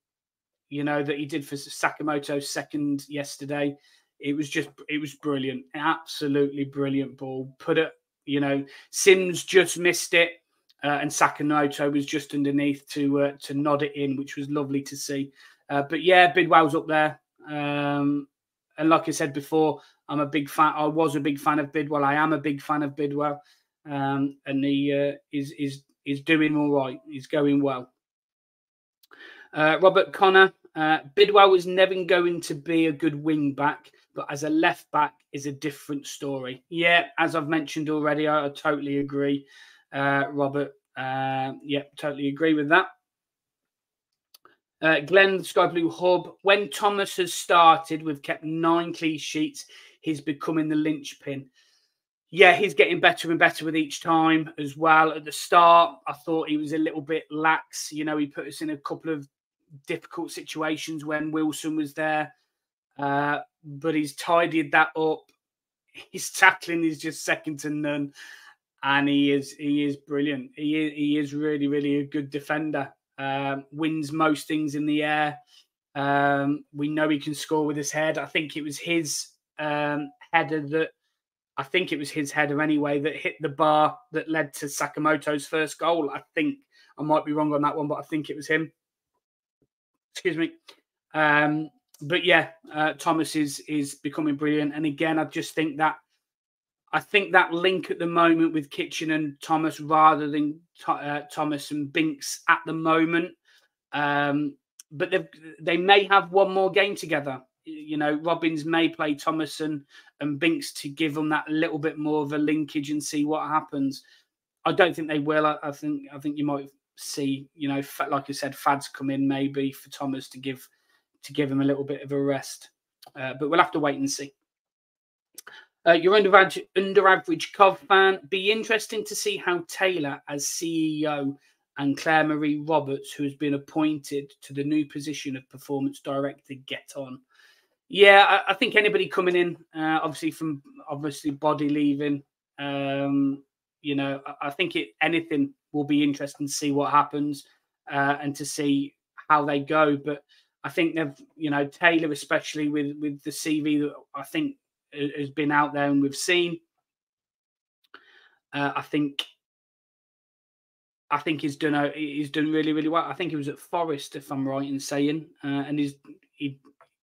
you know, that he did for Sakamoto's second yesterday, it was just it was brilliant, absolutely brilliant ball. Put it, you know, Simms just missed it. Uh, and Sakamoto was just underneath to uh, to nod it in, which was lovely to see. Uh, but yeah, Bidwell's up there. Um, and like I said before, I'm a big fan. I was a big fan of Bidwell. I am a big fan of Bidwell, um, and he uh, is is is doing all right. He's going well. Uh, Robert Connor, uh, Bidwell was never going to be a good wing back, but as a left back is a different story. Yeah, as I've mentioned already, I, I totally agree, uh, Robert. Uh, yeah, totally agree with that. Uh, Glenn Sky Blue Hub. When Thomas has started, we've kept nine clean sheets. He's becoming the linchpin. Yeah, he's getting better and better with each time as well. At the start, I thought he was a little bit lax. You know, he put us in a couple of difficult situations when Wilson was there, uh, but he's tidied that up. His tackling is just second to none, and he is he is brilliant. He is, he is really really a good defender um, wins most things in the air. Um, we know he can score with his head. I think it was his um, header that I think it was his header anyway that hit the bar that led to Sakamoto's first goal. I think I might be wrong on that one, but I think it was him. Excuse me. Um, but yeah, uh, Thomas is is becoming brilliant, and again, I just think that I think that link at the moment with Kitching and Thomas rather than uh, Thomas and Binks at the moment. Um, but they may have one more game together. You know, Robins may play Thomas and, Binks to give them that little bit more of a linkage and see what happens. I don't think they will. I, I think I think you might see, you know, like I said, Fads come in maybe for Thomas to give to give him a little bit of a rest. Uh, but we'll have to wait and see. Uh, you're under, under average Cov fan. Be interesting to see how Taylor, as CEO, and Claire Marie Roberts, who has been appointed to the new position of performance director, get on. Yeah, I, I think anybody coming in, uh, obviously from obviously body leaving, um, you know, I, I, think it anything will be interesting to see what happens uh, and to see how they go. But I think they've, you know, Taylor especially with with the CV that I think has been out there and we've seen. Uh, I think I think he's done a, he's done really really well. I think he was at Forest, if I'm right in saying, uh, and he's he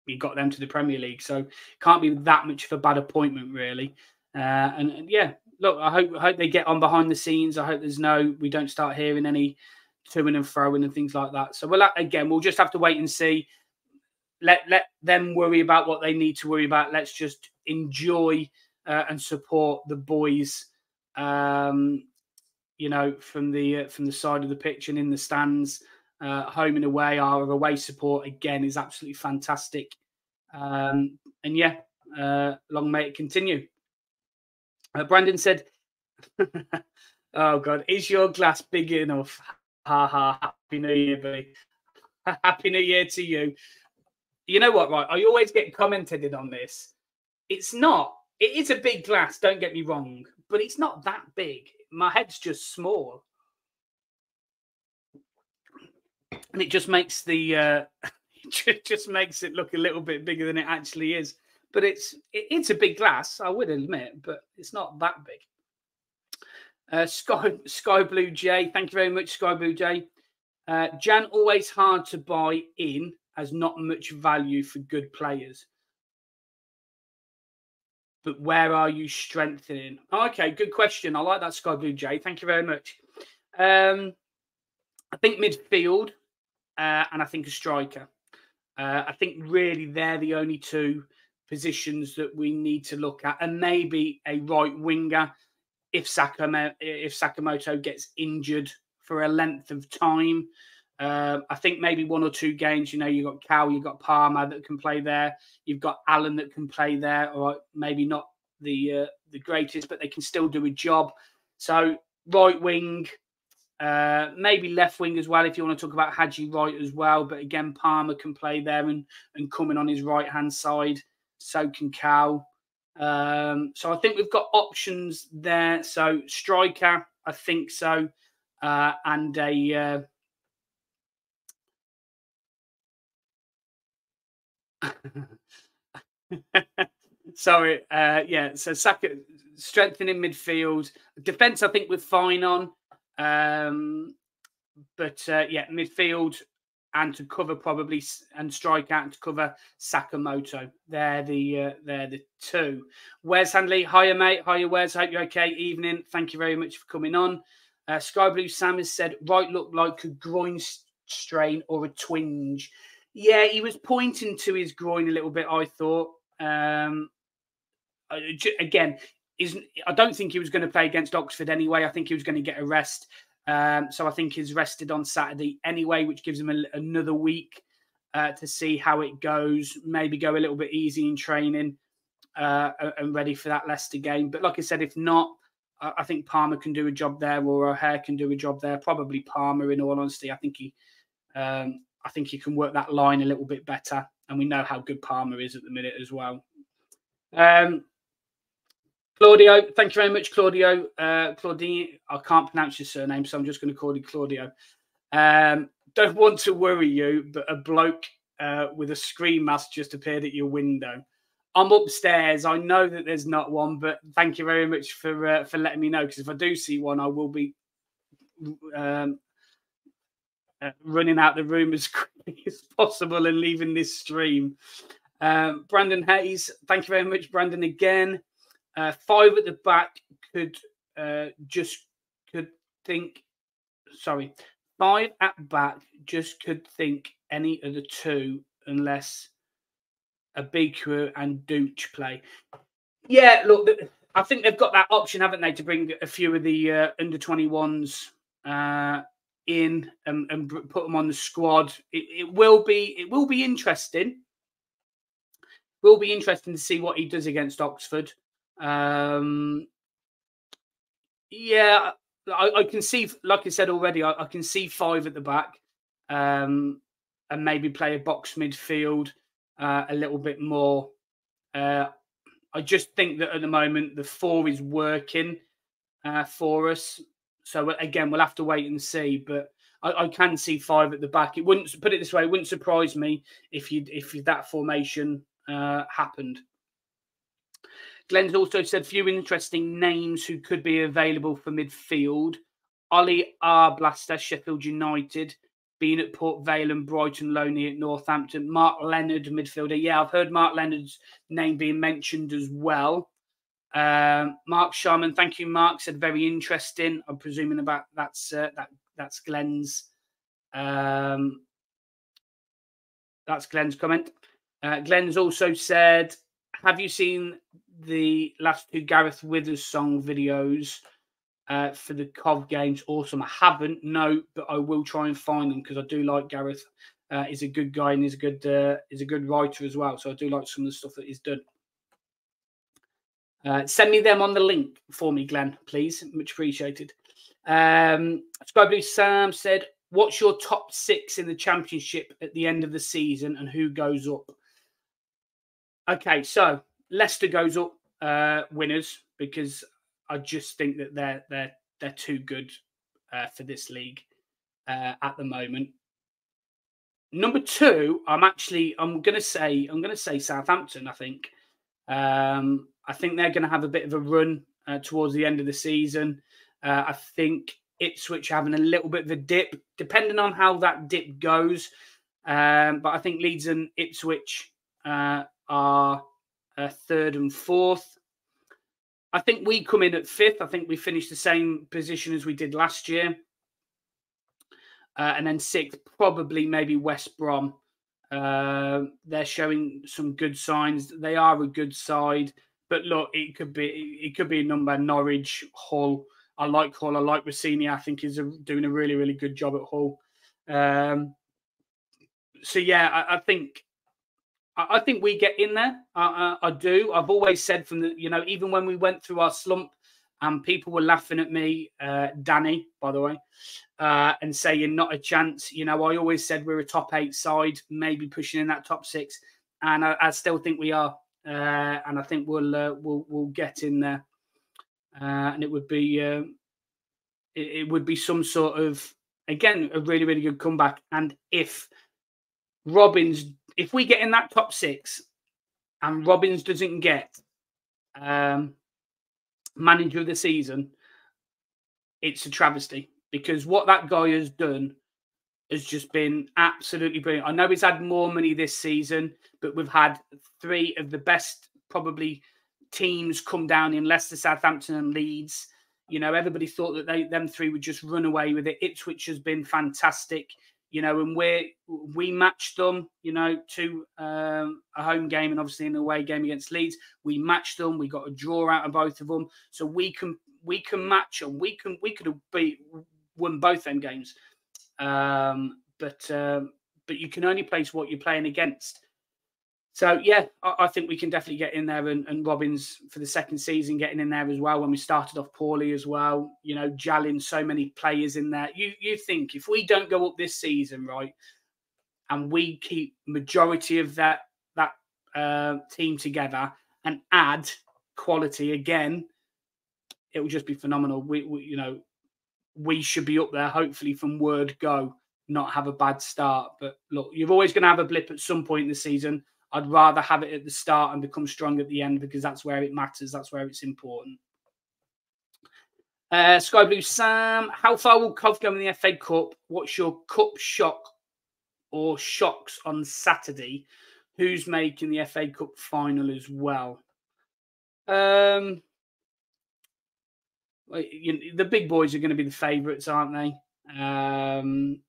he got them to the Premier League, so can't be that much of a bad appointment really. Uh, and, and, yeah, look, I hope I hope they get on behind the scenes. I hope there's no we don't start hearing any toing and throwing and things like that. So we'll again we'll just have to wait and see let let them worry about what they need to worry about. Let's just enjoy uh, and support the boys. Um, you know, from the uh, from the side of the pitch and in the stands, uh, home and away. Our away support again is absolutely fantastic. Um, and yeah, uh, long may it continue. Uh, Brandon said, "Oh God, is your glass big enough?" Ha ha! Happy New Year, buddy. Happy New Year to you you know what, right? I always get commented on this. It's not. It is a big glass. Don't get me wrong, but it's not that big. My head's just small, and it just makes the uh, just makes it look a little bit bigger than it actually is. But it's it, it's a big glass, I would admit, but it's not that big. Uh, Sky Sky Blue J, thank you very much, Sky Blue J. Uh, Jan always hard to buy in has not much value for good players. But where are you strengthening? okay, good question. I like that Sky Blue Jay. Thank you very much. Um, I think midfield uh, and I think a striker. Uh, I think really they're the only two positions that we need to look at, and maybe a right winger if Sakamoto, if Sakamoto gets injured for a length of time. Uh, I think maybe one or two games, you know, you've got Cal, you've got Palmer that can play there. You've got Allen that can play there, or maybe not the uh, the greatest, but they can still do a job. So right wing, uh, maybe left wing as well, if you want to talk about Haji right as well. But again, Palmer can play there and, and coming on his right hand side. So can Cal. Um, so I think we've got options there. So striker, I think so, uh, and a. Uh... Sorry, uh, yeah. So Saka strengthening midfield, defense. I think we're fine on, um, but uh, yeah, midfield and to cover probably and strike out to cover Sakamoto. They're the uh, they're the two. Where's Handley, hiya mate, hiya Wes. Hope you're okay. Evening. Thank you very much for coming on. Uh, Sky Blue Sam has said right look like a groin strain or a twinge. Yeah, he was pointing to his groin a little bit. I thought. Um, again, isn't I don't think he was going to play against Oxford anyway. I think he was going to get a rest. Um, so I think he's rested on Saturday anyway, which gives him a, another week uh, to see how it goes. Maybe go a little bit easy in training uh, and ready for that Leicester game. But like I said, if not, I think Palmer can do a job there, or O'Hare can do a job there. Probably Palmer, in all honesty. I think he, um, I think he can work that line a little bit better, and we know how good Palmer is at the minute as well. Um, Claudio, thank you very much, Claudio. Uh, Claudine, I can't pronounce your surname, so I'm just going to call you Claudio. Um, don't want to worry you, but a bloke uh, with a screen mask just appeared at your window. I'm upstairs. I know that there's not one, but thank you very much for uh, for letting me know. Because if I do see one, I will be um, uh, running out the room as quickly as possible and leaving this stream. Um, Brandon Hayes, thank you very much, Brandon, again. Uh, five at the back could uh, just could think. Sorry, five at back just could think any of the two unless a Abiku and Dooch play. Yeah, look, I think they've got that option, haven't they, to bring a few of the uh, under 21s uh, in and, and, put them on the squad. It, it, will be it will be interesting. Will be interesting to see what he does against Oxford. Um, yeah, I, I, can see, like I said already, I, I, can see five at the back, um, and maybe play a box midfield uh, a little bit more. Uh, I just think that at the moment the four is working uh, for us. So again, we'll have to wait and see. But I, I, can see five at the back. It wouldn't put it this way. It wouldn't surprise me if you if that formation uh, happened. Glenn's also said few interesting names who could be available for midfield. Ollie Arblaster, Sheffield United, being at Port Vale and Brighton Loney at Northampton. Marc Leonard, midfielder. Yeah, I've heard Marc Leonard's name being mentioned as well. Um, Mark Sharman, thank you, Mark. Said very interesting. I'm presuming about that's uh, that that's Glenn's um, that's Glenn's comment. Uh, Glenn's also said, "Have you seen the last two Gareth Withers song videos uh, for the Cov games. Awesome. I haven't, no, but I will try and find them because I do like Gareth. Uh, he's a good guy and he's a good uh, he's a good writer as well. So I do like some of the stuff that he's done. Uh, send me them on the link for me, Glenn, please. Much appreciated. Um, Sky Blue Sam said, "What's your top six in the championship at the end of the season, and who goes up?" Okay, so Leicester goes up uh, winners because I just think that they're they're they're too good uh, for this league uh, at the moment. Number two, I'm actually I'm gonna say I'm gonna say Southampton. I think um, I think they're gonna have a bit of a run uh, towards the end of the season. Uh, I think Ipswich having a little bit of a dip, depending on how that dip goes. Um, but I think Leeds and Ipswich uh, are uh, third and fourth. I think we come in at fifth. I think we finished the same position as we did last year. Uh, and then sixth, probably maybe West Brom. Uh, they're showing some good signs. They are a good side, but look, it could be it could be a number. Norwich, Hull. I like Hull. I like Rosenior. I think he's a, doing a really really good job at Hull. Um, so yeah, I, I think I, think we get in there. I, I, I do. I've always said from the, you know, even when we went through our slump and people were laughing at me, uh, Danny, by the way, uh, and saying not a chance. You know, I always said we're a top eight side, maybe pushing in that top six, and I, I still think we are. uh, and I think we'll uh, we'll we'll get in there, uh, and it would be um, it, it, would be some sort of again a really really good comeback. And if Robins, if we get in that top six, and Robins doesn't get um, manager of the season, it's a travesty because what that guy has done has just been absolutely brilliant. I know he's had more money this season, but we've had three of the best probably teams come down in Leicester, Southampton, and Leeds. You know, everybody thought that they them three would just run away with it. Ipswich has been fantastic. You know, and we we matched them. You know, to um, a home game and obviously an away game against Leeds. We matched them. We got a draw out of both of them, so we can we can match them. We can we could have beat won both them games. Um, but um, but you can only place what you're playing against. So yeah, I, I, think we can definitely get in there, and, and Robins for the second season getting in there as well. When we started off poorly as well, you know, jalling so many players in there. You you think if we don't go up this season, right, and we keep majority of that that uh, team together and add quality again, it will just be phenomenal. We, we you know we should be up there, hopefully, from word go, not have a bad start. But look, you're always going to have a blip at some point in the season. I'd rather have it at the start and become strong at the end because that's where it matters. That's where it's important. Uh, Sky Blue Sam, how far will Cov go in the FA Cup? What's your cup shock or shocks on Saturday? Who's making the FA Cup final as well? Um, you know, the big boys are going to be the favourites, aren't they? Um,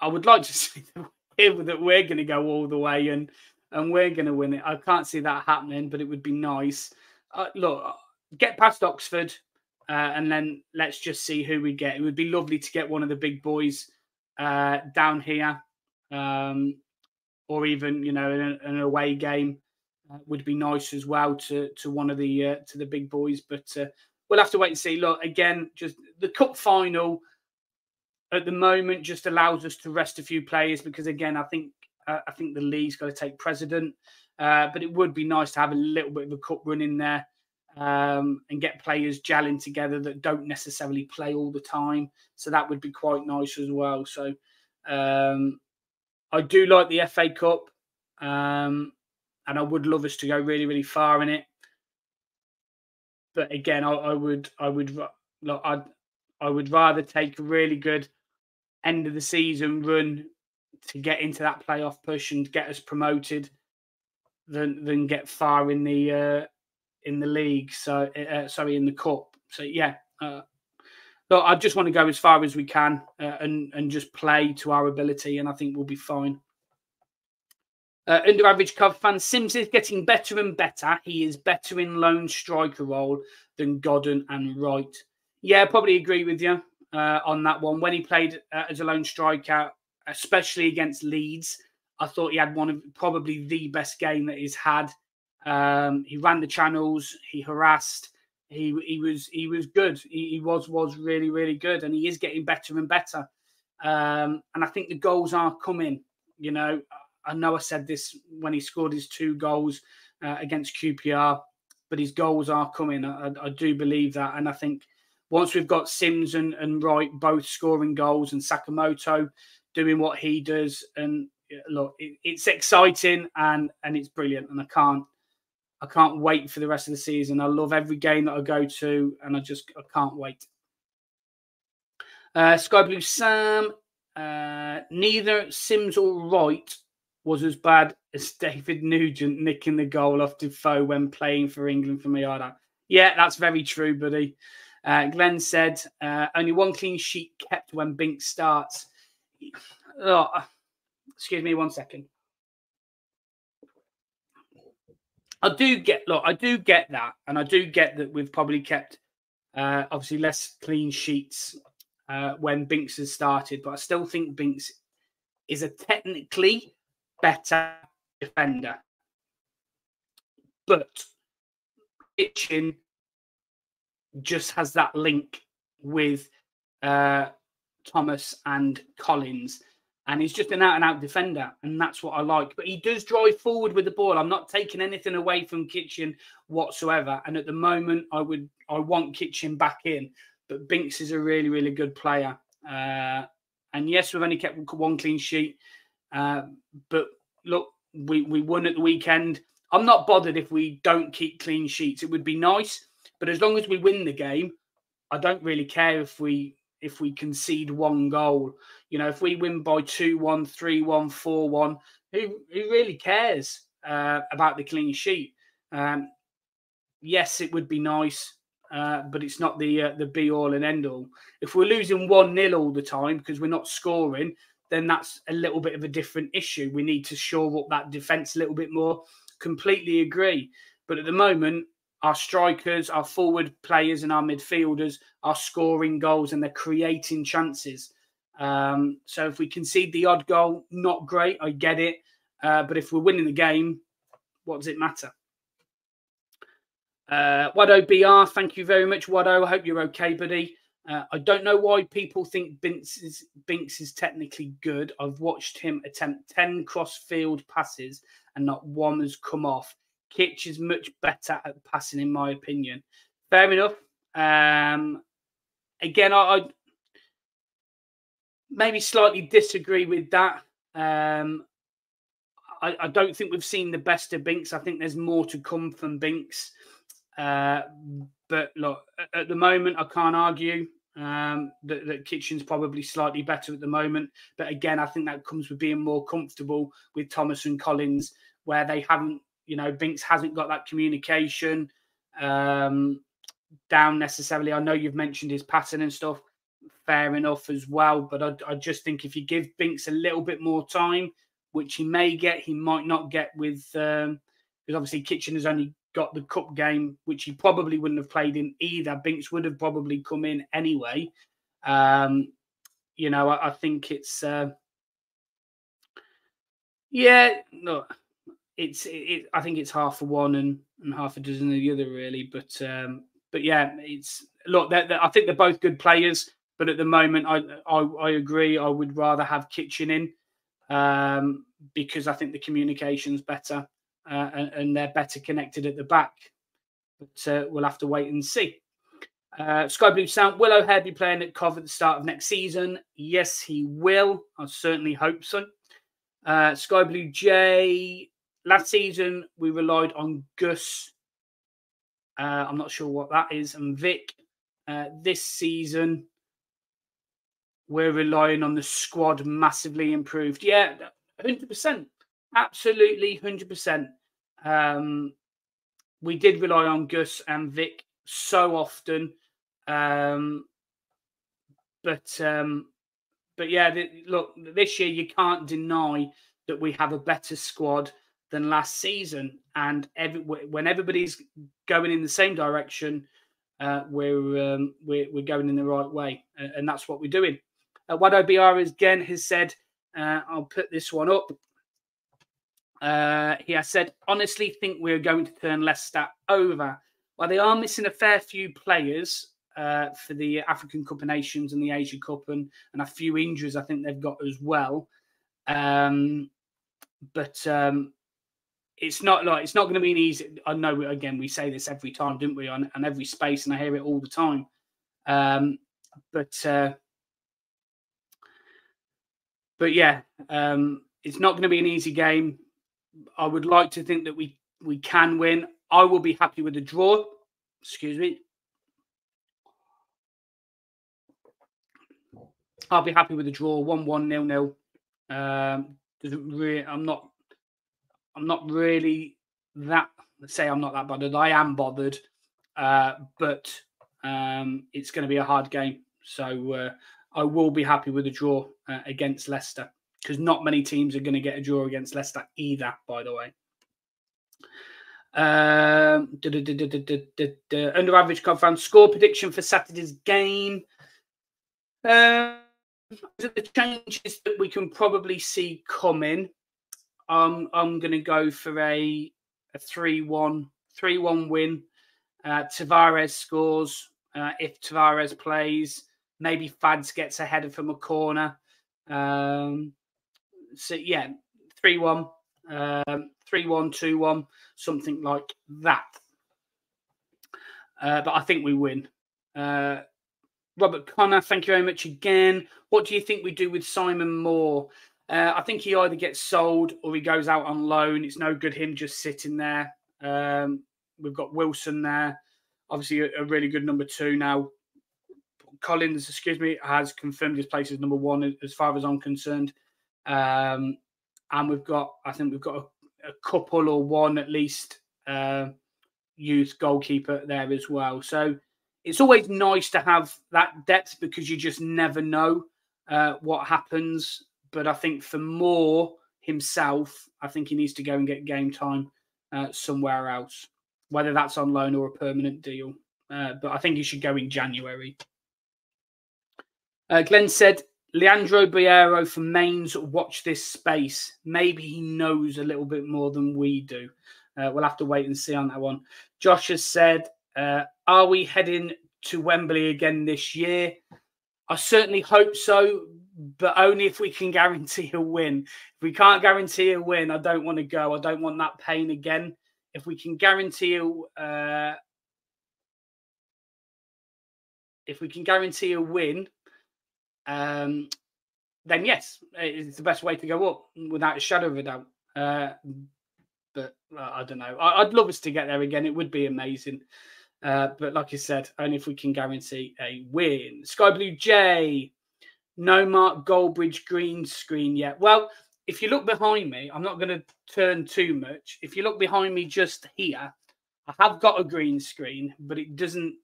I would like to see that we're going to go all the way and and we're going to win it. I can't see that happening, but it would be nice. Uh, look, get past Oxford, uh, and then let's just see who we get. It would be lovely to get one of the big boys uh, down here, um, or even you know an, an away game uh, would be nice as well to to one of the uh, to the big boys. But uh, we'll have to wait and see. Look again, just the cup final at the moment just allows us to rest a few players because again, I think uh, I think the league's got to take precedent. Uh, but it would be nice to have a little bit of a cup run in there. Um, and get players gelling together that don't necessarily play all the time. So that would be quite nice as well. So um, I do like the FA Cup. Um, and I would love us to go really, really far in it. But again, I, I would, I would, I'd, I would rather take a really good end of the season run to get into that playoff push and get us promoted than than get far in the uh, in the league. So uh, sorry, in the cup. So yeah, uh, I just want to go as far as we can uh, and and just play to our ability, and I think we'll be fine. Uh, under average Cov fan, Simms is getting better and better. He is better in lone striker role than Godden and Wright. Yeah, probably agree with you uh, on that one. When he played uh, as a lone striker, especially against Leeds, I thought he had one of probably the best game that he's had. Um, he ran the channels, he harassed, he he was he was good. He, he was was really really good, and he is getting better and better. Um, and I think the goals are coming. You know, I know I said this when he scored his two goals uh, against QPR, but his goals are coming. I, I, do believe that. And I think once we've got Simms and, and Wright both scoring goals and Sakamoto doing what he does, and look, it, it's exciting and and it's brilliant. And I can't I can't wait for the rest of the season. I love every game that I go to, and I just I can't wait. Uh, Sky Blue Sam, uh, neither Simms or Wright was as bad as David Nugent nicking the goal off Defoe when playing for England for Mayada. Yeah, that's very true, buddy. Uh, Glenn said uh, only one clean sheet kept when Bink starts. Oh, excuse me one second. I do get look, I do get that, and I do get that we've probably kept uh, obviously less clean sheets uh, when Binks has started, but I still think Binks is a technically better defender. But Kitching just has that link with uh, Thomas and Collins. and he's just an out and out defender, and that's what I like. But he does drive forward with the ball. I'm not taking anything away from Kitching whatsoever. And at the moment, I would I want Kitching back in, but Binks is a really really good player. Uh, and yes, we've only kept one clean sheet, uh, but look, we we won at the weekend. I'm not bothered if we don't keep clean sheets. It would be nice, but as long as we win the game, I don't really care if we if we concede one goal. You know, if we win by 2 1, 3 1, 4 1, who, who really cares uh, about the clean sheet? Um, yes, it would be nice, uh, but it's not the uh, the be all and end all. If we're losing 1 0 all the time because we're not scoring, then that's a little bit of a different issue. We need to shore up that defence a little bit more. Completely agree. But at the moment, our strikers, our forward players, and our midfielders are scoring goals and they're creating chances. Um, so if we concede the odd goal, not great. I get it, uh, but if we're winning the game, what does it matter? Uh, Wado BR, thank you very much, Wado. I hope you're okay, buddy. Uh, I don't know why people think Binks is, Binks is technically good. I've watched him attempt 10 cross field passes and not one has come off. Kitch is much better at passing, in my opinion. Fair enough. Um, again, I, I maybe slightly disagree with that. Um, I, I, don't think we've seen the best of Binks. I think there's more to come from Binks. Uh, but look, at the moment, I can't argue um, that, that Kitching's probably slightly better at the moment. But again, I think that comes with being more comfortable with Thomas and Collins, where they haven't you know, Binks hasn't got that communication um, down necessarily. I know you've mentioned his pattern and stuff. Fair enough as well. But I, I just think if you give Binks a little bit more time, which he may get, he might not get with, um, because obviously Kitching has only got the cup game, which he probably wouldn't have played in either. Binks would have probably come in anyway. Um, you know, I, I think it's, uh, yeah, no, it's it, I think it's half for one and, and half a dozen of the other really. But um, but yeah, it's look. They're, they're, I think they're both good players, but at the moment, I I, I agree. I would rather have Kitching in um, because I think the communication's better uh, and, and, they're better connected at the back. But uh, we'll have to wait and see. Uh, Sky Blue Sound, will be playing at Cov at the start of next season? Yes, he will. I certainly hope so. Uh, Sky Blue J, Last season, we relied on Gus. Uh, I'm not sure what that is. And Vic. Uh, this season, we're relying on the squad massively improved. Yeah, 100%. Absolutely 100%. Um, we did rely on Gus and Vic so often. Um, but um, but yeah, look, this year you can't deny that we have a better squad than last season. And every, when everybody's going in the same direction, uh, we're, um, we're, we're going in the right way, and, and that's what we're doing. Uh, Wado BR again has said, uh, I'll put this one up. Uh, he has said, honestly, think we're going to turn Leicester over. Well, they are missing a fair few players uh, for the African Cup of Nations and the Asia Cup, and, and a few injuries I think they've got as well. Um, but um, it's not like it's not going to be an easy. I know again we say this every time, didn't we? On, on every space, and I hear it all the time. Um, but uh, but yeah, um, it's not going to be an easy game. I would like to think that we we can win. I will be happy with the draw. Excuse me. I'll be happy with the draw. One one nil nil. Um, doesn't really. I'm not I'm not really that say I'm not that bothered. I am bothered, uh, but um, it's going to be a hard game. So uh, I will be happy with a draw uh, against Leicester because not many teams are going to get a draw against Leicester either. By the way. Um, under average confirmed score prediction for Saturday's game. Uh, the changes that we can probably see coming. I'm I'm going to go for a a three one three one win. Uh, Tavares scores. Uh, if Tavares plays, maybe Fads gets ahead from a corner. Um, so yeah, three one, um, something like that. Uh, but I think we win. Uh, Robert Connor, thank you very much again. What do you think we do with Simon Moore? Uh, I think he either gets sold or he goes out on loan. It's no good him just sitting there. Um, we've got Wilson there, obviously a, a, really good number two now. Collins, excuse me, has confirmed his place as number one as far as I'm concerned. Um, and we've got, I think we've got a, a couple or one at least uh, youth goalkeeper there as well. So it's always nice to have that depth because you just never know uh, what happens. But I think for Moore himself, I think he needs to go and get game time uh, somewhere else, whether that's on loan or a permanent deal. Uh, but I think he should go in January. Uh, Glenn said, Leandro Barreiro from Mainz, watch this space. Maybe he knows a little bit more than we do. Uh, we'll have to wait and see on that one. Josh has said, uh, Are we heading to Wembley again this year? I certainly hope so, but only if we can guarantee a win. If we can't guarantee a win, I don't want to go. I don't want that pain again. If we can guarantee a, uh, if we can guarantee a win, um, then yes, it's the best way to go up without a shadow of a doubt. Uh, but uh, I don't know. I, would love us to get there again. It would be amazing. Uh, but like I said, only if we can guarantee a win. Sky Blue J, no Mark Goldbridge green screen yet. Well, if you look behind me, I'm not going to turn too much. If you look behind me just here, I have got a green screen, but it doesn't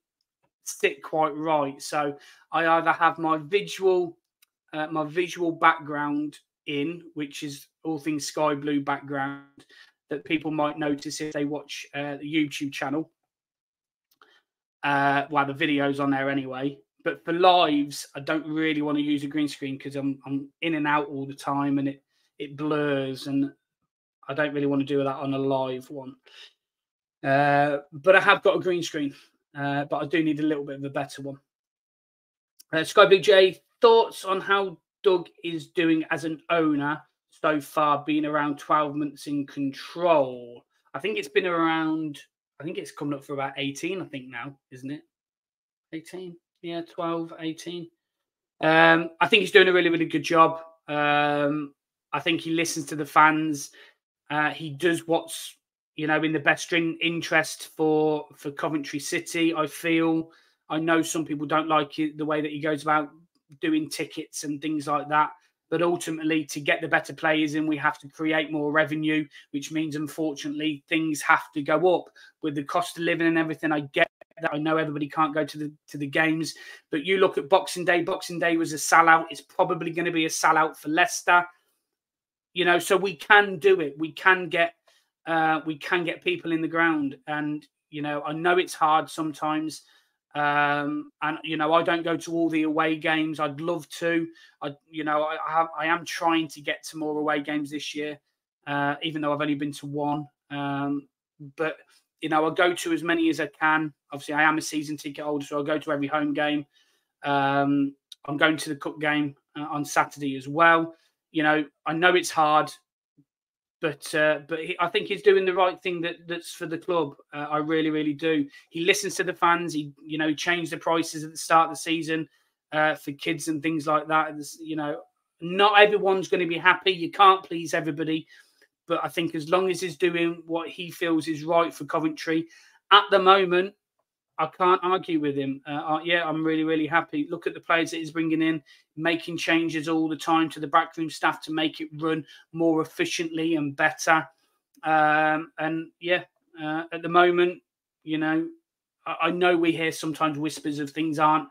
sit quite right. So I either have my visual, uh, my visual background in, which is all things sky blue background that people might notice if they watch uh, the YouTube channel. Uh, well, the videos on there anyway. But for lives, I don't really want to use a green screen because I'm I'm in and out all the time and it it blurs and I don't really want to do that on a live one. Uh, but I have got a green screen, uh, but I do need a little bit of a better one. Uh, Sky Blue J, thoughts on how Doug is doing as an owner so far, being around 12 months in control? I think it's been around, I think it's coming up for about 18, I think now, isn't it? 18? Yeah, 12, 18. Um, I think he's doing a really, really good job. Um, I think he listens to the fans. Uh, he does what's you know in the best interest for for Coventry City. I feel. I know some people don't like it, the way that he goes about doing tickets and things like that. But ultimately, to get the better players in, we have to create more revenue, which means, unfortunately, things have to go up with the cost of living and everything. I get that. I know everybody can't go to the to the games, but you look at Boxing Day. Boxing Day was a sellout. It's probably going to be a sellout for Leicester you know so we can do it we can get uh, we can get people in the ground and you know i know it's hard sometimes um, and you know i don't go to all the away games i'd love to i you know i have, i am trying to get to more away games this year uh, even though i've only been to one um, but you know i go to as many as i can obviously i am a season ticket holder so i go to every home game um, i'm going to the cup game uh, on saturday as well you know, I know it's hard, but uh, but he, I think he's doing the right thing that that's for the club. Uh, I really, really do. He listens to the fans. He, you know, changed the prices at the start of the season uh, for kids and things like that. It's, you know, not everyone's going to be happy. You can't please everybody, but I think as long as he's doing what he feels is right for Coventry at the moment, I can't argue with him. Uh, yeah, I'm really, really happy. Look at the players that he's bringing in, making changes all the time to the backroom staff to make it run more efficiently and better. Um, and yeah, uh, at the moment, you know, I, I, know we hear sometimes whispers of things aren't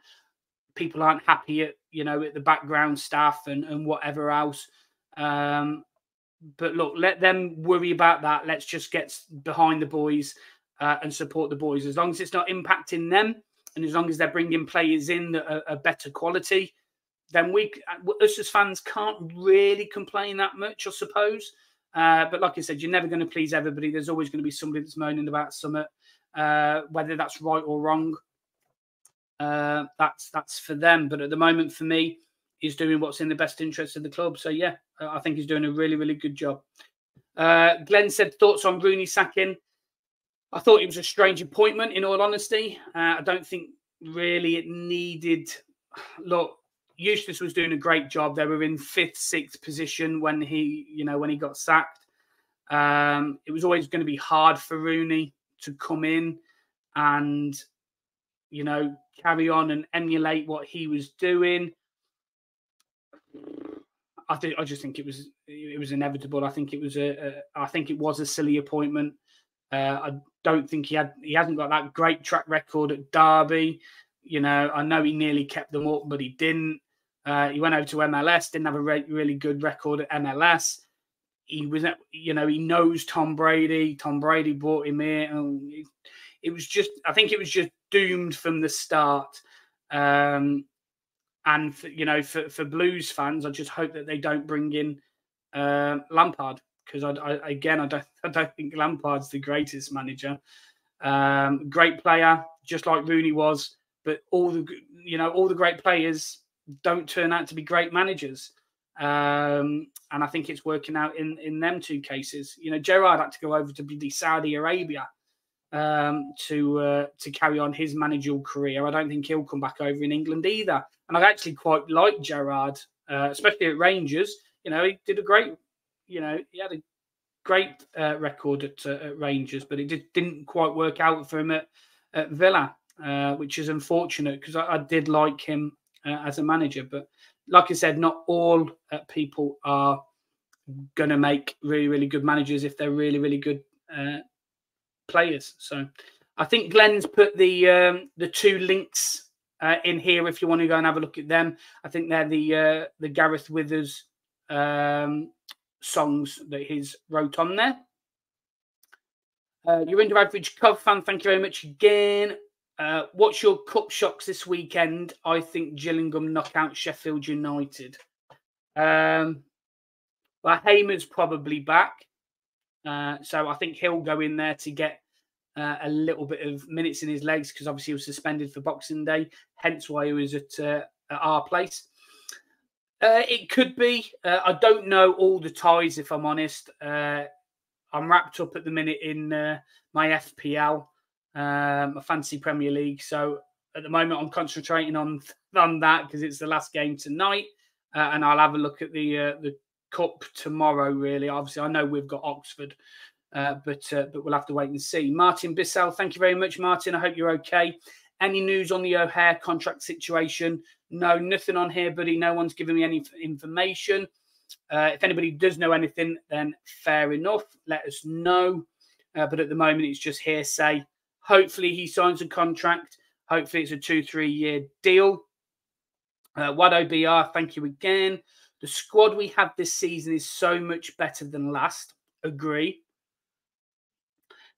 people aren't happy at you know at the background staff and and whatever else. Um, but look, let them worry about that. Let's just get behind the boys uh, and support the boys. As long as it's not impacting them, and as long as they're bringing players in that are, are better quality, then we us as fans can't really complain that much, I suppose. Uh, but like I said, you're never going to please everybody. There's always going to be somebody that's moaning about something, uh, whether that's right or wrong. Uh, that's that's for them. But at the moment, for me, is doing what's in the best interest of the club. So yeah, I think he's doing a really, really good job. Uh, Glenn said thoughts on Rooney sacking. I thought it was a strange appointment. In all honesty, uh, I don't think really it needed. Look, Eustace was doing a great job. They were in fifth, sixth position when he, you know, when he got sacked. Um, it was always going to be hard for Rooney to come in and, you know, carry on and emulate what he was doing. I think I just think it was it was inevitable. I think it was a, a I think it was a silly appointment. Uh, I don't think he had he hasn't got that great track record at Derby. You know, I know he nearly kept them up, but he didn't. Uh, he went over to MLS, didn't have a re- really good record at MLS. He was, you know, he knows Tom Brady. Tom Brady brought him here. And it, was just, I think it was just doomed from the start. Um, and for, you know, for, for Blues fans, I just hope that they don't bring in uh, Lampard because I, I, again, I don't, I don't think Lampard's the greatest manager. Um, great player, just like Rooney was, but all the you know all the great players don't turn out to be great managers. Um, and I think it's working out in in them two cases. You know, Gerrard had to go over to the Saudi Arabia um, to uh, to carry on his managerial career. I don't think he'll come back over in England either. And I actually quite like Gerrard, uh, especially at Rangers. You know, he did a great. You know, he had a great uh, record at, uh, at, Rangers, but it just didn't quite work out for him at, at Villa, uh, which is unfortunate because I, I, did like him uh, as a manager. But like I said, not all people are going to make really, really good managers if they're really, really good players. So I think Glenn's put the um, the two links uh, in here if you want to go and have a look at them. I think they're the uh, the Gareth Withers um, songs that he's wrote on there. Uh, you're into average Cov fan. Thank you very much again. Uh, what's your cup shocks this weekend? I think Gillingham knock out Sheffield United. Um, well, Hamer's probably back. Uh, so I think he'll go in there to get uh, a little bit of minutes in his legs because obviously he was suspended for Boxing Day, hence why he was at, uh, at our place. Uh, it could be. Uh, I don't know all the ties, if I'm honest. Uh, I'm wrapped up at the minute in my FPL um, a fancy Premier League. So at the moment, I'm concentrating on on that because it's the last game tonight, and I'll have a look at the the cup tomorrow. Really, obviously, I know we've got Oxford, uh, but uh, but we'll have to wait and see. Martin Bissell, thank you very much, Martin. I hope you're okay. Any news on the O'Hare contract situation? No, nothing on here, buddy. No one's giving me any information. Uh, if anybody does know anything, then fair enough. Let us know. Uh, but at the moment, it's just hearsay. Hopefully, he signs a contract. Hopefully, it's a two, three year deal. Uh, Wado BR, thank you again. The squad we have this season is so much better than last. Agree.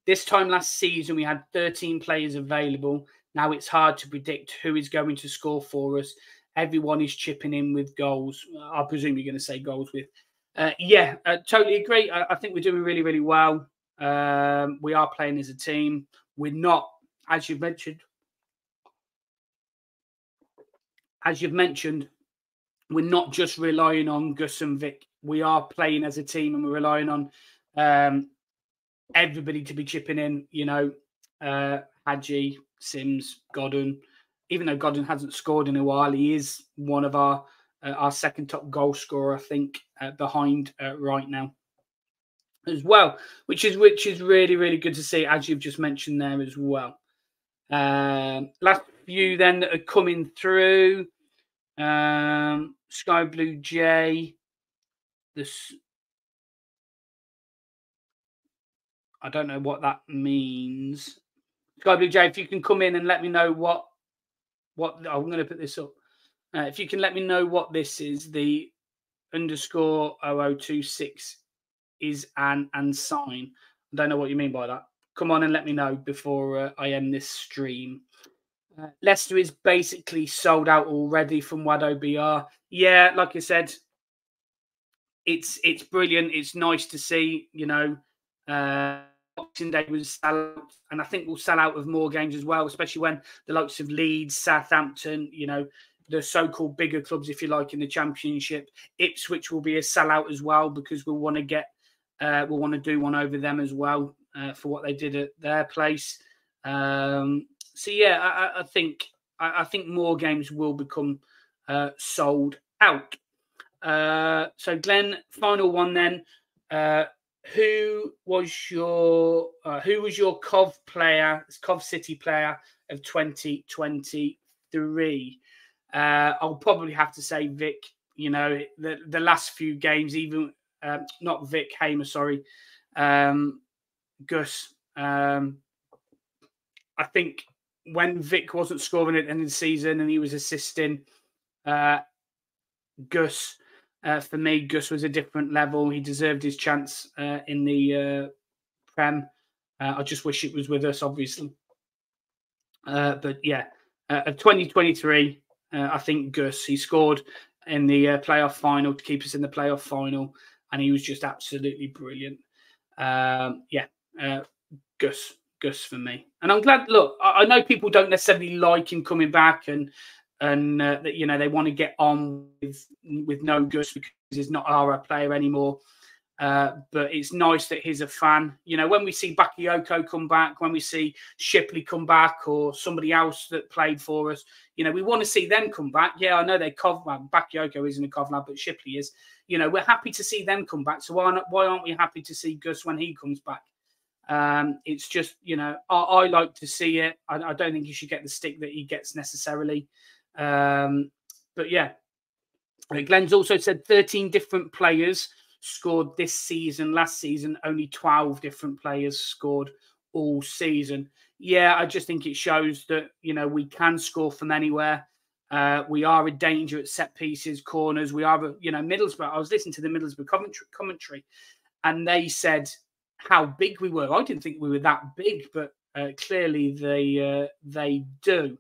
This time last season, we had 13 players available. Now it's hard to predict who is going to score for us. Everyone is chipping in with goals. I presume you're going to say goals with. Uh, yeah, uh, totally agree. I, I, think we're doing really, really well. Um, we are playing as a team. We're not, as you've mentioned, as you've mentioned, we're not just relying on Gus and Vic. We are playing as a team and we're relying on um, everybody to be chipping in, you know, uh, Haji, Simms, Godden. Even though Godden hasn't scored in a while, he is one of our uh, our second top goal scorer, I think, uh, behind uh, right now as well, which is which is really really good to see, as you've just mentioned there as well. Um, last few then that are coming through. Um, Sky Blue J. This I don't know what that means. Sky Blue J, if you can come in and let me know what what I'm going to put this up. Uh, if you can let me know what this is, the underscore 0026 is an and sign. I don't know what you mean by that. Come on and let me know before uh, I end this stream. Leicester is basically sold out already from Wado BR. Yeah, like I said, it's it's brilliant. It's nice to see. You know, uh, Boxing Day was sell out, and I think we'll sell out of more games as well, especially when the likes of Leeds, Southampton, you know, the so-called bigger clubs, if you like, in the Championship. Ipswich will be a sellout as well because we'll want to get uh, we'll want to do one over them as well uh, for what they did at their place. Um, so yeah, I, I think I, I, think more games will become uh, sold out. Uh, so Glenn, final one then. Uh, who was your uh, who was your Cov player, Cov City player of 2023? Uh, I'll probably have to say Vic. You know, the the last few games, even um, not Vic Hamer, sorry, um, Gus. Um, I think when Vic wasn't scoring at the end of the season and he was assisting, uh, Gus, uh, for me, Gus was a different level. He deserved his chance uh, in the uh, Prem. Uh, I just wish it was with us, obviously. Uh, but yeah, of 2023, I think Gus, he scored in the playoff final to keep us in the playoff final, and he was just absolutely brilliant. Um, yeah, Gus, Gus for me. And I'm glad. Look, I, know people don't necessarily like him coming back, and and uh, that you know they want to get on with with no Gus because he's not our player anymore. Uh, but it's nice that he's a fan. You know, when we see Bakayoko come back, when we see Shipley come back, or somebody else that played for us, you know, we want to see them come back. Yeah, I know they Cov. Well, Bakayoko isn't a Cov lad, but Shipley is. You know, we're happy to see them come back. So why not? Why aren't we happy to see Gus when he comes back? Um, it's just, you know, I, I like to see it. I, I, don't think he should get the stick that he gets necessarily. Um, but yeah, Glenn's also said 13 different players scored this season. Last season, only 12 different players scored all season. Yeah, I just think it shows that, you know, we can score from anywhere. Uh, we are a danger at set pieces, corners. We are, you know, Middlesbrough. I was listening to the Middlesbrough commentary, commentary and they said how big we were. I didn't think we were that big, but uh, clearly they uh, they do.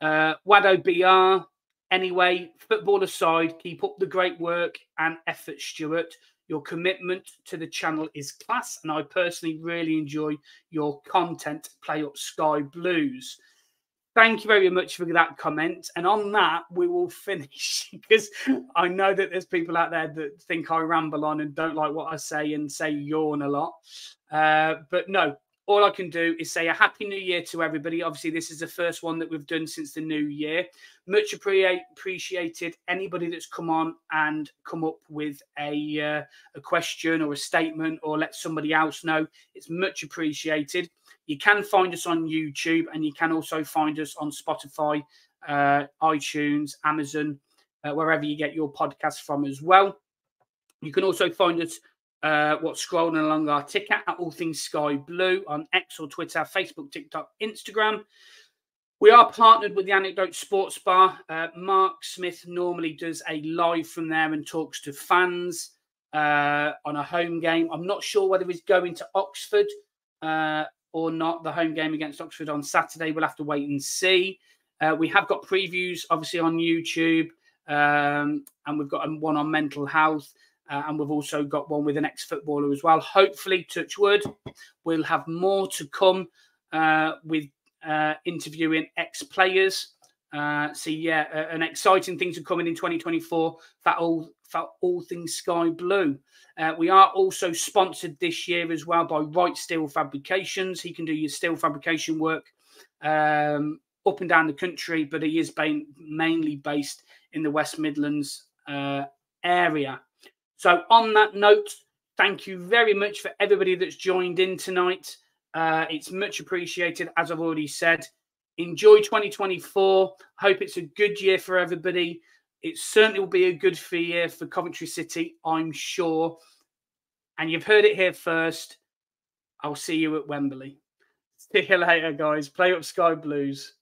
Uh, Wado BR. Anyway, football aside, keep up the great work and effort, Stuart. Your commitment to the channel is class, and I personally really enjoy your content. Play up Sky Blues thank you very much for that comment. And on that, we will finish because I know that there's people out there that think I ramble on and don't like what I say and say yawn a lot. Uh, but no, all I can do is say a happy new year to everybody. Obviously, this is the first one that we've done since the new year. Much appreciated anybody that's come on and come up with a uh, a question or a statement or let somebody else know. It's much appreciated. You can find us on YouTube and you can also find us on Spotify, uh, iTunes, Amazon, uh, wherever you get your podcasts from as well. You can also find us uh, what's scrolling along our ticket at All Things Sky Blue on X or Twitter, Facebook, TikTok, Instagram. We are partnered with the Anecdote Sports Bar. Uh, Mark Smith normally does a live from there and talks to fans uh, on a home game. I'm not sure whether he's going to Oxford uh, or not, the home game against Oxford on Saturday. We'll have to wait and see. Uh, we have got previews, obviously, on YouTube, um, and we've got one on mental health. Uh, and we've also got one with an ex-footballer as well. Hopefully, touch wood, we'll have more to come uh, with uh, interviewing ex-players. Uh, so yeah, an exciting things are coming in 2024. That all, that all things sky blue. Uh, we are also sponsored this year as well by Wright Steel Fabrications. He can do your steel fabrication work um, up and down the country, but he is mainly based in the West Midlands uh, area. So, on that note, thank you very much for everybody that's joined in tonight. Uh, it's much appreciated, as I've already said. Enjoy 2024. Hope it's a good year for everybody. It certainly will be a good year for Coventry City, I'm sure. And you've heard it here first. I'll see you at Wembley. See you later, guys. Play up Sky Blues.